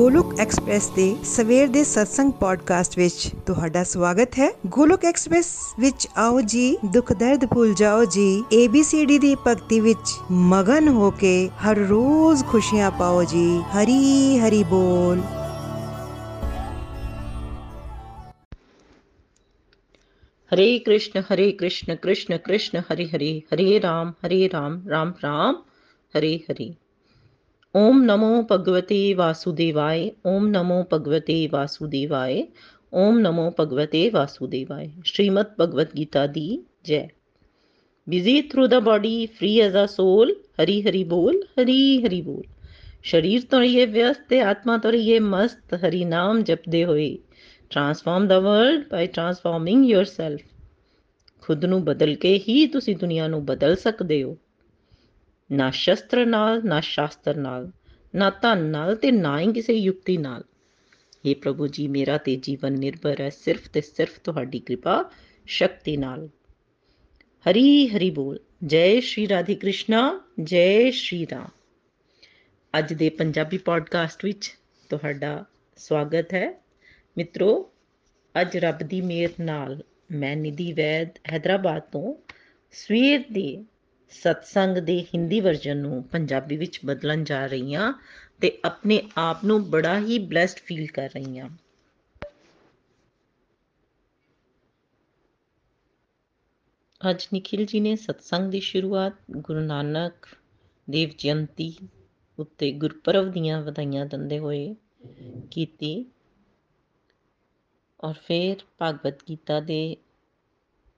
Golok express ਦੇ ਸਵੇਰ ਦੇ satsang ਪੋਡਕਾਸਟ ਵਿੱਚ ਤੁਹਾਡਾ ਸਵਾਗਤ ਹੈ। ਗੋਲੁਕ ਐਕਸਪ੍ਰੈਸ ਵਿੱਚ ਆਓ ਜੀ, ਦੁੱਖ ਦਰਦ ਭੁੱਲ ਜਾਓ ਜੀ ABCD ਦੀ ਭਗਤੀ ਵਿੱਚ ਮਗਨ ਹੋ ਕੇ ਹਰ ਰੋਜ਼ ਖੁਸ਼ੀਆਂ ਪਾਓ ਜੀ, ਹਰੀ ਹਰੀ ਬੋਲ। ਹਰੇ ਕ੍ਰਿਸ਼ਨ ਹਰੇ ਕ੍ਰਿਸ਼ਨ ਕ੍ਰਿਸ਼ਨ ਕ੍ਰਿਸ਼ਨ, ਹਰੀ ਹਰੀ, ਹਰੇ ਰਾਮ ਹਰੇ ਰਾਮ ਰਾਮ ਰਾਮ, ਹਰੇ ਹਰੀ। ओम नमो भगवते वासुदेवाय ओम नमो भगवते वासुदेवाय ओम नमो भगवते वासुदेवाय श्रीमद भगवत गीता दी जय busy through the body free as a soul Hari Hari बोल हरी हरी बोल शरीर तो रहिए व्यस्त आत्मा तो रहिए मस्त हरि नाम जपदे होए transform the world by transforming yourself ਖੁਦ ਨੂੰ ਬਦਲ ਕੇ ਹੀ ਤੁਸੀਂ ਦੁਨੀਆ ਨੂੰ ਬਦਲ ਸਕਦੇ ਹੋ ਨਾ ਸ਼ਸਤਰ ਨਾਲ, ਨਾ ਸ਼ਾਸਤਰ ਨਾਲ, ਨਾ ਧਨ ਨਾਲ ਤੇ ਨਾ ਹੀ ਕਿਸੇ ਯੁਕਤੀ ਨਾਲ। हे ਪ੍ਰਭੂ ਜੀ, ਮੇਰਾ ਤੇ ਜੀਵਨ ਨਿਰਭਰ ਹੈ ਸਿਰਫ ਤੇ ਸਿਰਫ ਤੁਹਾਡੀ ਕਿਰਪਾ, ਸ਼ਕਤੀ ਨਾਲ। ਹਰੀ ਹਰੀ ਬੋਲ। ਜੈ ਸ਼੍ਰੀ ਰਾਧੇ ਕ੍ਰਿਸ਼ਨਾ, ਜੈ ਸ਼੍ਰੀ ਰਾਮ। ਅੱਜ ਦੇ ਪੰਜਾਬੀ ਪੋਡਕਾਸਟ ਵਿੱਚ ਤੁਹਾਡਾ ਸਵਾਗਤ ਹੈ। ਮਿੱਤਰੋ, ਅੱਜ ਰੱਬ ਦੀ ਮਿਹਰ ਨਾਲ ਮੈਂ ਨਿਧੀ ਵੈਦ ਹైదరాబాద్ ਤੋਂ ਸਵੇਰ ਦੇ ਸਤਸੰਗ ਦੇ ਹਿੰਦੀ ਵਰਜਨ ਨੂੰ ਪੰਜਾਬੀ ਵਿੱਚ ਬਦਲਣ ਜਾ ਰਹੀ ਹਾਂ ਤੇ ਆਪਣੇ ਆਪ ਨੂੰ ਬੜਾ ਹੀ ਬlesed ਫੀਲ ਕਰ ਰਹੀ ਹਾਂ ਅੱਜ ਨikhil ji ਨੇ ਸਤਸੰਗ ਦੀ ਸ਼ੁਰੂਆਤ ਗੁਰੂ ਨਾਨਕ ਦੇਵ ਜਯੰਤੀ ਉੱਤੇ ਗੁਰਪੁਰਬ ਦੀਆਂ ਵਧਾਈਆਂ ਦਿੰਦੇ ਹੋਏ ਕੀਤੀ ਔਰ ਫਿਰ ਭਗਵਦ ਗੀਤਾ ਦੇ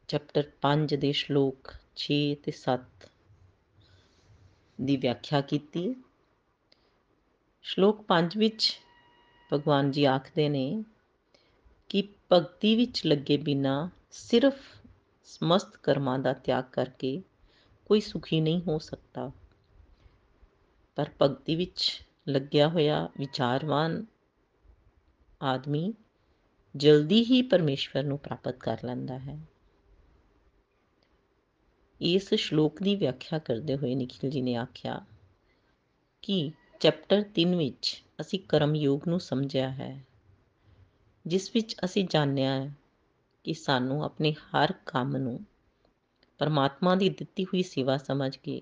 ਚੈਪਟਰ 5 ਦੇ ਸ਼ਲੋਕ 6 ਤੇ 7 ਦੀ ਵਿਆਖਿਆ ਕੀਤੀ ਸ਼ਲੋਕ 5 ਵਿੱਚ ਭਗਵਾਨ ਜੀ ਆਖਦੇ ਨੇ ਕਿ ਭਗਤੀ ਵਿੱਚ ਲੱਗੇ ਬਿਨਾ ਸਿਰਫ ਸਮਸਤ ਕਰਮਾਂ ਦਾ ਤਿਆਗ ਕਰਕੇ ਕੋਈ ਸੁਖੀ ਨਹੀਂ ਹੋ ਸਕਦਾ। ਪਰ ਭਗਤੀ ਵਿੱਚ ਲੱਗਿਆ ਹੋਇਆ ਵਿਚਾਰਵਾਨ ਆਦਮੀ ਜਲਦੀ ਹੀ ਪਰਮੇਸ਼ਵਰ ਨੂੰ ਪ੍ਰਾਪਤ ਕਰ ਲੈਂਦਾ ਹੈ। ਇਸ ਸ਼ਲੋਕ ਦੀ ਵਿਆਖਿਆ ਕਰਦੇ ਹੋਏ ਨikhil ji ਨੇ ਆਖਿਆ ਕਿ ਚੈਪਟਰ 3 ਵਿੱਚ ਅਸੀਂ ਕਰਮ ਯੋਗ ਨੂੰ ਸਮਝਿਆ ਹੈ, ਜਿਸ ਵਿੱਚ ਅਸੀਂ ਜਾਣਿਆ ਹੈ ਕਿ ਸਾਨੂੰ ਆਪਣੇ ਹਰ ਕੰਮ ਨੂੰ ਪਰਮਾਤਮਾ ਦੀ ਦਿੱਤੀ ਹੋਈ ਸੇਵਾ ਸਮਝ ਕੇ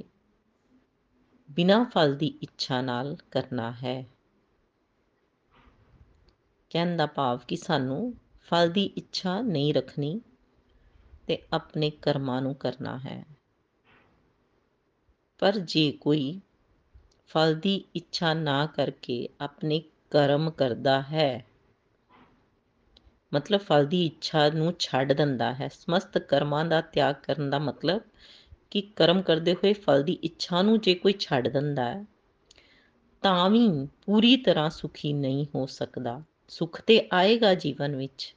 ਬਿਨਾਂ ਫਲ ਦੀ ਇੱਛਾ ਨਾਲ ਕਰਨਾ ਹੈ। ਕਹਿਣ ਦਾ ਭਾਵ ਕਿ ਸਾਨੂੰ ਫਲ ਦੀ ਇੱਛਾ ਨਹੀਂ ਰੱਖਣੀ ਤੇ ਆਪਣੇ ਕਰਮਾਂ ਨੂੰ ਕਰਨਾ ਹੈ। ਪਰ ਜੇ ਕੋਈ ਫਲ ਦੀ ਇੱਛਾ ਨਾ ਕਰਕੇ ਆਪਣੇ ਕਰਮ ਕਰਦਾ ਹੈ, ਮਤਲਬ ਫਲ ਦੀ ਇੱਛਾ ਨੂੰ ਛੱਡ ਦਿੰਦਾ ਹੈ, ਸਮਸਤ ਕਰਮਾਂ ਦਾ ਤਿਆਗ ਕਰਨ ਦਾ ਮਤਲਬ ਕਿ ਕਰਮ ਕਰਦੇ ਹੋਏ ਫਲ ਦੀ ਇੱਛਾ ਨੂੰ ਜੇ ਕੋਈ ਛੱਡ ਦਿੰਦਾ ਹੈ, ਤਾਂ ਵੀ ਪੂਰੀ ਤਰ੍ਹਾਂ ਸੁਖੀ ਨਹੀਂ ਹੋ ਸਕਦਾ। ਸੁਖ ਤੇ ਆਏਗਾ ਜੀਵਨ ਵਿੱਚ,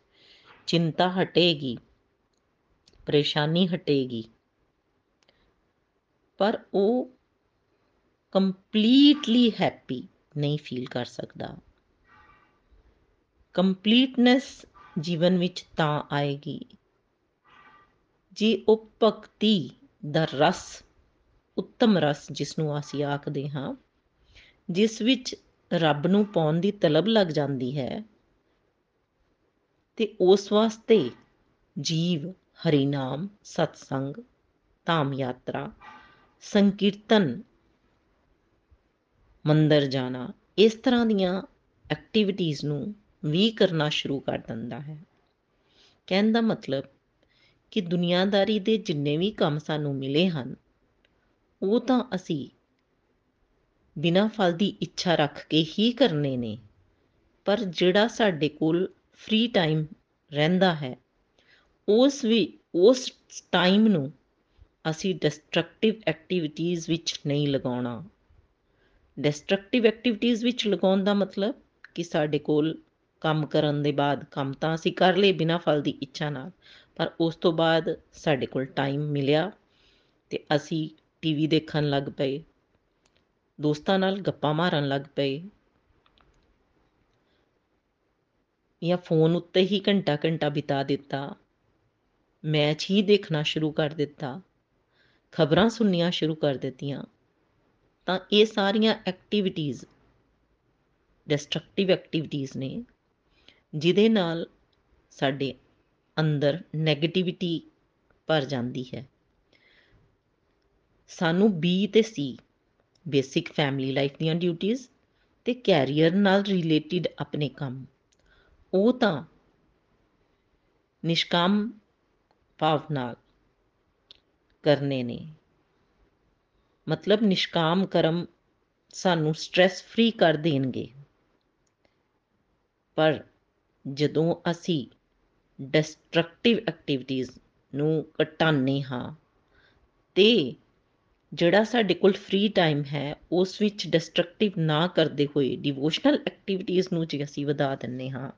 ਚਿੰਤਾ ਹਟੇਗੀ, ਪਰੇਸ਼ਾਨੀ ਹਟੇਗੀ। ਪਰ ਉਹ ਕੰਪਲੀਟਲੀ ਹੈਪੀ ਨਹੀਂ ਫੀਲ ਕਰ ਸਕਦਾ। ਕੰਪਲੀਟਨੈਸ ਜੀਵਨ ਵਿੱਚ ਤਾਂ ਆਏਗੀ। ਜੇ ਉਹ ਭਗਤੀ ਦਾ ਰਸ, ਉੱਤਮ ਰਸ ਜਿਸ ਨੂੰ ਅਸੀਂ ਆਖਦੇ ਹਾਂ, ਜਿਸ ਵਿੱਚ ਰੱਬ ਨੂੰ ਪਾਉਣ ਦੀ ਤਲਬ ਲੱਗ ਜਾਂਦੀ ਹੈ, ਤੇ ਉਸ ਵਾਸਤੇ ਜੀਵ ਹਰੀ ਨਾਮ ਸਤਸੰਗ, ਧਾਮ ਯਾਤਰਾ ਸੰਕੀਰਤਨ, ਮੰਦਰ ਜਾਣਾ, ਇਸ ਤਰ੍ਹਾਂ ਦੀਆਂ ਐਕਟੀਵਿਟੀਆਂ ਨੂੰ ਵੀ ਕਰਨਾ ਸ਼ੁਰੂ ਕਰ ਦਿੰਦਾ ਹੈ। ਕਹਿਣ ਦਾ ਮਤਲਬ ਕਿ ਦੁਨੀਆਦਾਰੀ ਦੇ ਜਿੰਨੇ ਵੀ ਕੰਮ ਸਾਨੂੰ ਮਿਲੇ ਹਨ, ਉਹ ਤਾਂ ਅਸੀਂ ਬਿਨਾਂ ਫਲ ਦੀ ਇੱਛਾ ਰੱਖ ਕੇ ਹੀ ਕਰਨੇ ਨੇ, ਪਰ ਜਿਹੜਾ ਸਾਡੇ ਕੋਲ ਫ੍ਰੀ ਟਾਈਮ ਰਹਿੰਦਾ ਹੈ, ਉਸ ਵੀ, ਉਸ ਟਾਈਮ ਨੂੰ ਅਸੀਂ ਡਿਸਟਰਕਟਿਵ ਐਕਟੀਵਿਟੀਆਂ ਵਿੱਚ ਨਹੀਂ ਲਗਾਉਣਾ। ਡਿਸਟਰਕਟਿਵ ਐਕਟੀਵਿਟੀਆਂ ਵਿੱਚ ਲਗਾਉਣ ਦਾ ਮਤਲਬ ਕਿ ਸਾਡੇ ਕੋਲ ਕੰਮ ਕਰਨ ਦੇ ਬਾਅਦ ਕੰਮ ਤਾਂ ਅਸੀਂ ਕਰ ਲਏ ਬਿਨਾਂ ਫਲ ਦੀ ਇੱਛਾ ਨਾਲ, ਪਰ ਉਸ ਤੋਂ ਬਾਅਦ ਸਾਡੇ ਕੋਲ ਟਾਈਮ ਮਿਲਿਆ ਤੇ ਅਸੀਂ ਟੀਵੀ ਦੇਖਣ ਲੱਗ ਪਏ, ਦੋਸਤਾਂ ਨਾਲ ਗੱਪਾਂ ਮਾਰਨ ਲੱਗ ਪਏ ਜਾਂ ਫੋਨ ਉੱਤੇ ਹੀ ਘੰਟਾ ਘੰਟਾ ਬਿਤਾ ਦਿੱਤਾ ਮੈਚ ਹੀ ਦੇਖਣਾ ਸ਼ੁਰੂ ਕਰ ਦਿੱਤਾ। ਖਬਰਾਂ ਸੁਣਨੀਆਂ ਸ਼ੁਰੂ ਕਰ ਦਿੱਤੀਆਂ, ਤਾਂ ਇਹ ਸਾਰੀਆਂ ਐਕਟੀਵਿਟੀਆਂ ਡਿਸਟਰਕਟਿਵ ਐਕਟੀਵਿਟੀਜ਼ ਨੇ, ਜਿਹਦੇ ਨਾਲ ਸਾਡੇ ਅੰਦਰ 네ਗੇਟਿਵਿਟੀ ਭਰ ਜਾਂਦੀ ਹੈ। ਸਾਨੂੰ ਬੀ ਤੇ ਸੀ ਬੇਸਿਕ ਫੈਮਿਲੀ ਲਾਈਫ ਦੀਆਂ ਡਿਊਟੀਆਂ ਤੇ ਕੈਰੀਅਰ ਨਾਲ ਰਿਲੇਟਡ ਆਪਣੇ ਕੰਮ, ਉਹ ਤਾਂ ਨਿਸ਼ਕਾਮ ਭਾਵ ਨਾਲ ਕਰਨੇ ਨੇ। ਮਤਲਬ ਨਿਸ਼ਕਾਮ ਕਰਮ ਸਾਨੂੰ ਸਟ्रेस ਫ੍ਰੀ ਕਰ ਦੇਣਗੇ। ਪਰ ਜਦੋਂ ਅਸੀਂ ਡਿਸਟਰਕਟਿਵ ਐਕਟੀਵਿਟੀਜ਼ ਨੂੰ ਘਟਾਉਂਦੇ ਹਾਂ ਤੇ ਜਿਹੜਾ ਸਾਡੇ ਕੋਲ ਫ੍ਰੀ ਟਾਈਮ ਹੈ, ਉਸ ਵਿੱਚ ਡਿਸਟਰਕਟਿਵ ਨਾ ਕਰਦੇ ਹੋਏ ਡਿਵੋਸ਼ਨਲ ਐਕਟੀਵਿਟੀਜ਼ ਨੂੰ ਜੇ ਅਸੀਂ ਵਧਾ ਦਿੰਨੇ ਹਾਂ,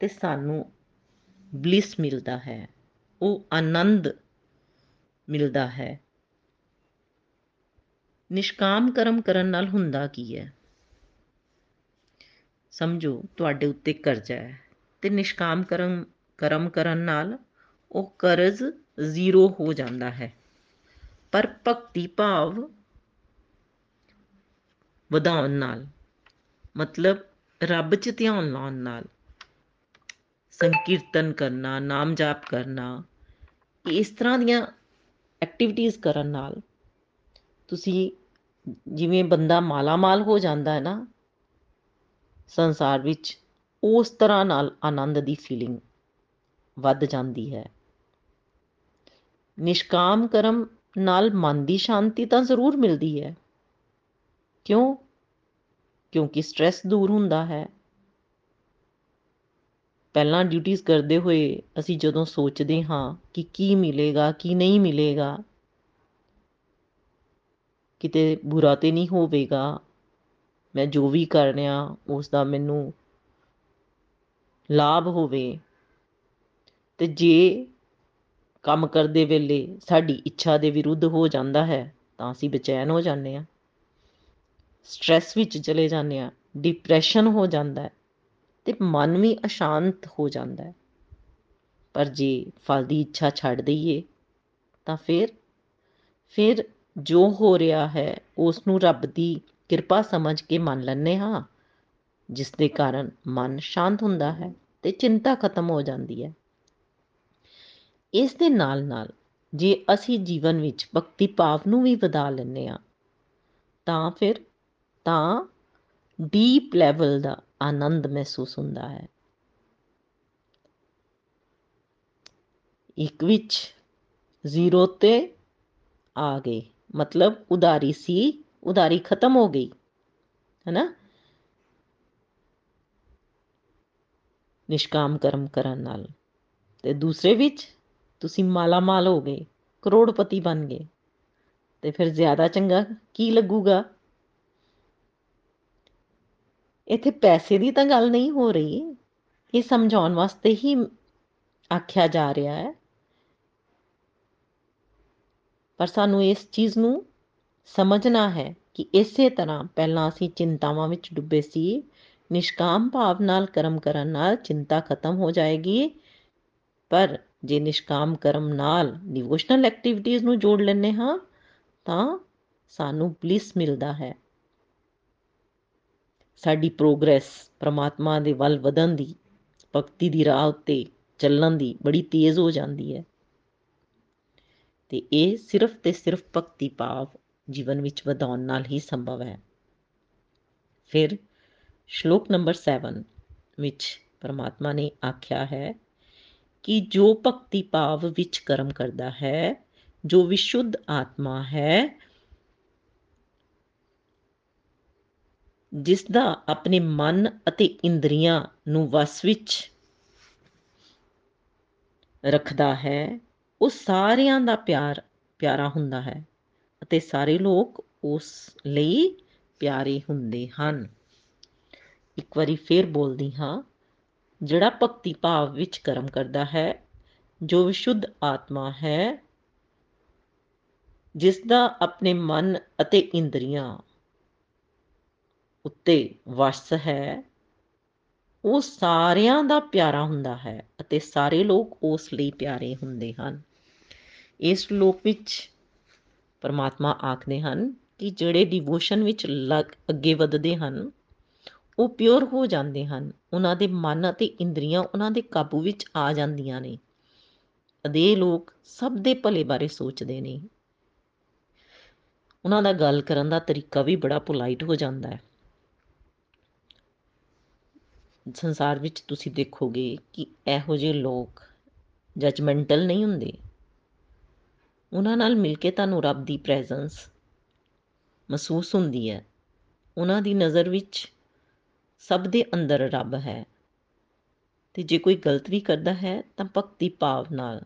ਤੇ ਸਾਨੂੰ ਬਲਿਸ ਮਿਲਦਾ ਹੈ। ਉਹ ਆਨੰਦ ਮਿਲਦਾ ਹੈ। ਨਿਸ਼ਕਾਮ ਕਰਮ ਕਰਨ ਨਾਲ ਹੁੰਦਾ ਕੀ ਹੈ? ਸਮਝੋ, ਤੁਹਾਡੇ ਉੱਤੇ ਕਰਜ਼ਾ ਹੈ ਤੇ ਨਿਸ਼ਕਾਮ ਕਰਮ ਕਰਮ ਕਰਨ ਨਾਲ ਉਹ ਕਰਜ਼ ਜ਼ੀਰੋ ਹੋ ਜਾਂਦਾ ਹੈ। ਪਰ ਭਗਤੀ ਭਾਵ ਵਧਾਉਣ ਨਾਲ, ਮਤਲਬ ਰੱਬ 'ਚ ਧਿਆਨ ਲਾਉਣ ਨਾਲ, ਸੰਕੀਰਤਨ ਕਰਨਾ ਨਾਮ ਜਾਪ ਕਰਨਾ, ਇਸ ਤਰ੍ਹਾਂ ਦੀਆਂ ਐਕਟੀਵਿਟੀਜ਼ ਕਰਨ ਨਾਲ ਤੁਸੀਂ ਜਿਵੇਂ ਬੰਦਾ ਮਾਲਾ ਮਾਲ ਹੋ ਜਾਂਦਾ ਹੈ ਨਾ, ਸੰਸਾਰ ਵਿੱਚ ਉਸ ਤਰ੍ਹਾਂ ਨਾਲ ਆਨੰਦ ਦੀ ਫੀਲਿੰਗ ਵੱਧ ਜਾਂਦੀ ਹੈ। ਨਿਸ਼ਕਾਮ ਕਰਮ ਨਾਲ ਮਨ ਦੀ ਸ਼ਾਂਤੀ ਤਾਂ ਜ਼ਰੂਰ ਮਿਲਦੀ ਹੈ। ਕਿਉਂ? ਕਿਉਂਕਿ ਸਟ्रेस ਦੂਰ ਹੁੰਦਾ ਹੈ। ਪਹਿਲਾਂ ਡਿਊਟੀਆਂ ਕਰਦੇ ਹੋਏ ਅਸੀਂ ਜਦੋਂ ਸੋਚਦੇ ਹਾਂ ਕਿ ਕੀ ਮਿਲੇਗਾ, ਕੀ ਨਹੀਂ ਮਿਲੇਗਾ, ਕਿਤੇ ਬੁਰਾ ਤੇ ਨਹੀਂ ਹੋਵੇਗਾ, ਮੈਂ ਜੋ ਵੀ ਕਰ ਰਿਹਾ ਉਸ ਦਾ ਮੈਨੂੰ ਲਾਭ ਹੋਵੇ, ਤੇ ਜੇ ਕੰਮ ਕਰਦੇ ਵੇਲੇ ਸਾਡੀ ਇੱਛਾ ਦੇ ਵਿਰੁੱਧ ਹੋ ਜਾਂਦਾ ਹੈ, ਤਾਂ ਅਸੀਂ ਬੇਚੈਨ ਹੋ ਜਾਂਦੇ ਹਾਂ। ਸਟ्रेस ਵਿੱਚ ਚਲੇ ਜਾਂਦੇ ਹਾਂ ਡਿਪਰੈਸ਼ਨ ਹੋ ਜਾਂਦਾ ਹੈ ਤੇ ਮਨ ਵੀ ਅਸ਼ਾਂਤ ਹੋ ਜਾਂਦਾ ਹੈ। ਪਰ ਜੇ ਫਲ ਦੀ ਇੱਛਾ ਛੱਡ ਦਈਏ, ਤਾਂ ਫਿਰ? ਫਿਰ ਜੋ ਹੋ ਰਿਹਾ ਹੈ ਉਸ ਨੂੰ ਰੱਬ ਦੀ ਕਿਰਪਾ ਸਮਝ ਕੇ ਮੰਨ ਲੈਂਦੇ ਹਾਂ, ਜਿਸ ਦੇ ਕਾਰਨ ਮਨ ਸ਼ਾਂਤ ਹੁੰਦਾ ਹੈ ਤੇ ਚਿੰਤਾ ਖਤਮ ਹੋ ਜਾਂਦੀ ਹੈ। ਇਸ ਦੇ ਨਾਲ ਨਾਲ ਜੇ ਅਸੀਂ ਜੀਵਨ ਵਿੱਚ ਭਗਤੀ ਭਾਵ ਨੂੰ ਵੀ ਵਧਾ ਲੈਂਦੇ ਆ ਤਾਂ ਫਿਰ? ਤਾਂ ਡੀਪ ਲੈਵਲ ਦਾ ਆਨੰਦ ਮਹਿਸੂਸ ਹੁੰਦਾ ਹੈ ਇੱਕ ਵਿੱਚ ਜ਼ੀਰੋ ਤੇ ਆ ਗਏ ਮਤਲਬ ਉਦਾਰੀ ਸੀ ਉਦਾਰੀ ਖਤਮ ਹੋ ਗਈ ਹੈਨਾ ਨਿਸ਼ਕਾਮ ਕਰਮ ਕਰਨ ਨਾਲ ਤੇ ਦੂਸਰੇ ਵਿੱਚ ਤੁਸੀਂ ਮਾਲਾ ਮਾਲ ਹੋ ਗਏ ਕਰੋੜਪਤੀ ਬਣ ਗਏ ਤੇ ਫਿਰ ਜ਼ਿਆਦਾ ਚੰਗਾ ਕੀ ਲੱਗੂਗਾ ਇੱਥੇ ਪੈਸੇ ਦੀ ਤਾਂ ਗੱਲ ਨਹੀਂ ਹੋ ਰਹੀ। ਇਹ ਸਮਝਾਉਣ ਵਾਸਤੇ ਹੀ ਆਖਿਆ ਜਾ ਰਿਹਾ ਹੈ। ਪਰ ਸਾਨੂੰ ਇਸ ਚੀਜ਼ ਨੂੰ ਸਮਝਣਾ ਹੈ ਕਿ ਇਸੇ ਤਰ੍ਹਾਂ ਪਹਿਲਾਂ ਅਸੀਂ ਚਿੰਤਾਵਾਂ ਵਿੱਚ ਡੁੱਬੇ ਸੀ, ਨਿਸ਼ਕਾਮ ਭਾਵ ਨਾਲ ਕਰਮ ਕਰਨ ਨਾਲ ਚਿੰਤਾ ਖਤਮ ਹੋ ਜਾਏਗੀ। ਪਰ ਜੇ ਨਿਸ਼ਕਾਮ ਕਰਮ ਨਾਲ ਡਿਵੋਸ਼ਨਲ ਐਕਟੀਵਿਟੀਜ਼ ਨੂੰ ਜੋੜ ਲੈਂਦੇ ਹਾਂ, ਤਾਂ ਸਾਨੂੰ ਬਲਿਸ ਮਿਲਦਾ ਹੈ। ਸਾਡੀ ਪ੍ਰੋਗਰੈਸ ਪ੍ਰਮਾਤਮਾ ਦੇ ਵੱਲ ਵਧਣ ਦੀ, ਭਗਤੀ ਦੀ ਰਾਹ ਉੱਤੇ ਚੱਲਣ ਦੀ ਬੜੀ ਤੇਜ਼ ਹੋ ਜਾਂਦੀ ਹੈ। ਤੇ ਇਹ ਸਿਰਫ ਤੇ ਸਿਰਫ ਭਗਤੀ ਭਾਵ ਜੀਵਨ ਵਿੱਚ ਵਧਾਉਣ ਨਾਲ ਹੀ ਸੰਭਵ ਹੈ। ਫਿਰ ਸ਼ਲੋਕ ਨੰਬਰ 7 ਵਿੱਚ ਪਰਮਾਤਮਾ ਨੇ ਆਖਿਆ ਹੈ ਕਿ ਜੋ ਭਗਤੀ ਭਾਵ ਵਿੱਚ ਕਰਮ ਕਰਦਾ ਹੈ, ਜੋ ਵਿਸ਼ੁੱਧ ਆਤਮਾ ਹੈ ਜਿਸ ਦਾ ਆਪਣੇ ਮਨ ਅਤੇ ਇੰਦਰੀਆਂ ਨੂੰ ਵਸ ਵਿੱਚ ਰੱਖਦਾ ਹੈ, ਉਹ ਸਾਰਿਆਂ ਦਾ ਪਿਆਰ, ਪਿਆਰਾ ਹੁੰਦਾ ਹੈ ਅਤੇ ਸਾਰੇ ਲੋਕ ਉਸ ਲਈ ਪਿਆਰੇ ਹੁੰਦੇ ਹਨ। ਇੱਕ ਵਾਰੀ ਫੇਰ ਬੋਲਦੀ ਹਾਂ, ਜਿਹੜਾ ਭਗਤੀ ਭਾਵ ਵਿੱਚ ਕਰਮ ਕਰਦਾ ਹੈ, ਜੋ ਵਿਸ਼ੁੱਧ ਆਤਮਾ ਹੈ, ਜਿਸ ਦਾ ਆਪਣੇ ਮਨ ਅਤੇ ਇੰਦਰੀਆਂ ਉੱਤੇ ਵਸ ਹੈ, ਉਹ ਸਾਰਿਆਂ ਦਾ ਪਿਆਰਾ ਹੁੰਦਾ ਹੈ ਅਤੇ ਸਾਰੇ ਲੋਕ ਉਸ ਲਈ ਪਿਆਰੇ ਹੁੰਦੇ ਹਨ। ਇਸ ਲੋਕ ਵਿੱਚ ਪਰਮਾਤਮਾ ਆਖਦੇ ਹਨ ਕਿ ਜਿਹੜੇ ਡਿਵੋਸ਼ਨ ਵਿੱਚ ਅੱਗੇ ਵਧਦੇ ਹਨ, ਉਹ ਪਿਓਰ ਹੋ ਜਾਂਦੇ ਹਨ। ਉਹਨਾਂ ਦੇ ਮਨ ਅਤੇ ਇੰਦਰੀਆਂ ਉਹਨਾਂ ਦੇ ਕਾਬੂ ਵਿੱਚ ਆ ਜਾਂਦੀਆਂ ਨੇ ਅਦੇ ਲੋਕ ਸਭ ਦੇ ਭਲੇ ਬਾਰੇ ਸੋਚਦੇ ਨੇ। ਉਹਨਾਂ ਦਾ ਗੱਲ ਕਰਨ ਦਾ ਤਰੀਕਾ ਵੀ ਬੜਾ ਪੋਲਾਈਟ ਹੋ ਜਾਂਦਾ ਹੈ। ਸੰਸਾਰ ਵਿੱਚ ਤੁਸੀਂ ਦੇਖੋਗੇ ਕਿ ਇਹੋ ਜਿਹੇ ਲੋਕ ਜਜਮੈਂਟਲ ਨਹੀਂ ਹੁੰਦੇ। ਉਹਨਾਂ ਨਾਲ ਮਿਲ ਕੇ ਤੁਹਾਨੂੰ ਰੱਬ ਦੀ ਪ੍ਰੈਜ਼ੈਂਸ ਮਹਿਸੂਸ ਹੁੰਦੀ ਹੈ। ਉਹਨਾਂ ਦੀ ਨਜ਼ਰ ਵਿੱਚ ਸਭ ਦੇ ਅੰਦਰ ਰੱਬ ਹੈ। ਤੇ ਜੇ ਕੋਈ ਗਲਤ ਵੀ ਕਰਦਾ ਹੈ, ਤਾਂ ਭਗਤੀ ਭਾਵ ਨਾਲ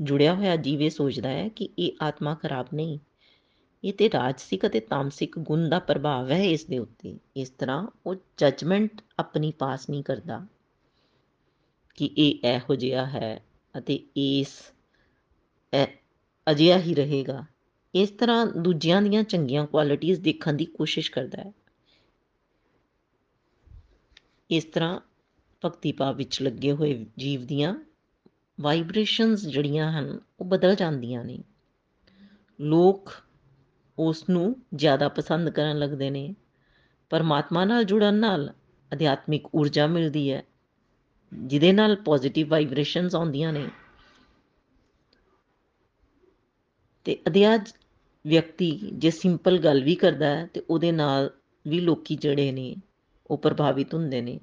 ਜੁੜਿਆ ਹੋਇਆ ਜੀਵੇ ਸੋਚਦਾ ਹੈ ਕਿ ਇਹ ਆਤਮਾ ਖਰਾਬ ਨਹੀਂ। ਇਹ ਤੇ ਰਾਜਸਿਕ ਅਤੇ ਤਾਮਸਿਕ ਗੁਣ ਦਾ ਪ੍ਰਭਾਵ ਹੈ ਇਸ ਦੇ ਉੱਤੇ। ਇਸ ਤਰ੍ਹਾਂ ਉਹ ਜਜਮੈਂਟ ਆਪਣੀ ਪਾਸ ਨਹੀਂ ਕਰਦਾ ਕਿ ਇਹ ਇਹੋ ਜਿਹਾ ਹੈ ਅਤੇ ਇਸ ਅਜਿਹਾ ਹੀ ਰਹੇਗਾ। ਇਸ ਤਰ੍ਹਾਂ ਦੂਜਿਆਂ ਦੀਆਂ ਚੰਗੀਆਂ ਕੁਆਲਿਟੀਆਂ ਦੇਖਣ ਦੀ ਕੋਸ਼ਿਸ਼ ਕਰਦਾ ਹੈ। ਇਸ ਤਰ੍ਹਾਂ ਭਗਤੀ ਭਾਵ ਵਿੱਚ ਲੱਗੇ ਹੋਏ ਜੀਵ ਦੀਆਂ ਵਾਈਬ੍ਰੇਸ਼ਨਸ ਜਿਹੜੀਆਂ ਹਨ ਉਹ ਬਦਲ ਜਾਂਦੀਆਂ ਨੇ। ਲੋਕ ਉਸ ਨੂੰ ਜ਼ਿਆਦਾ ਪਸੰਦ ਕਰਨ ਲੱਗਦੇ ਨੇ। ਪਰਮਾਤਮਾ ਨਾਲ ਜੁੜਨ ਨਾਲ ਅਧਿਆਤਮਿਕ ਊਰਜਾ ਮਿਲਦੀ ਹੈ, ਜਿਹਦੇ ਨਾਲ ਪੋਜ਼ਿਟਿਵ ਵਾਈਬ੍ਰੇਸ਼ਨਸ ਆਉਂਦੀਆਂ ਨੇ। ਤੇ ਅਧਿਆ ਵਿਅਕਤੀ ਜੇ ਸਿੰਪਲ ਗੱਲ ਵੀ ਕਰਦਾ ਹੈ, ਤੇ ਉਹਦੇ ਨਾਲ ਵੀ ਲੋਕੀ ਜਿਹੜੇ ਨੇ, ਉਹ ਪ੍ਰਭਾਵਿਤ ਹੁੰਦੇ ਨੇ।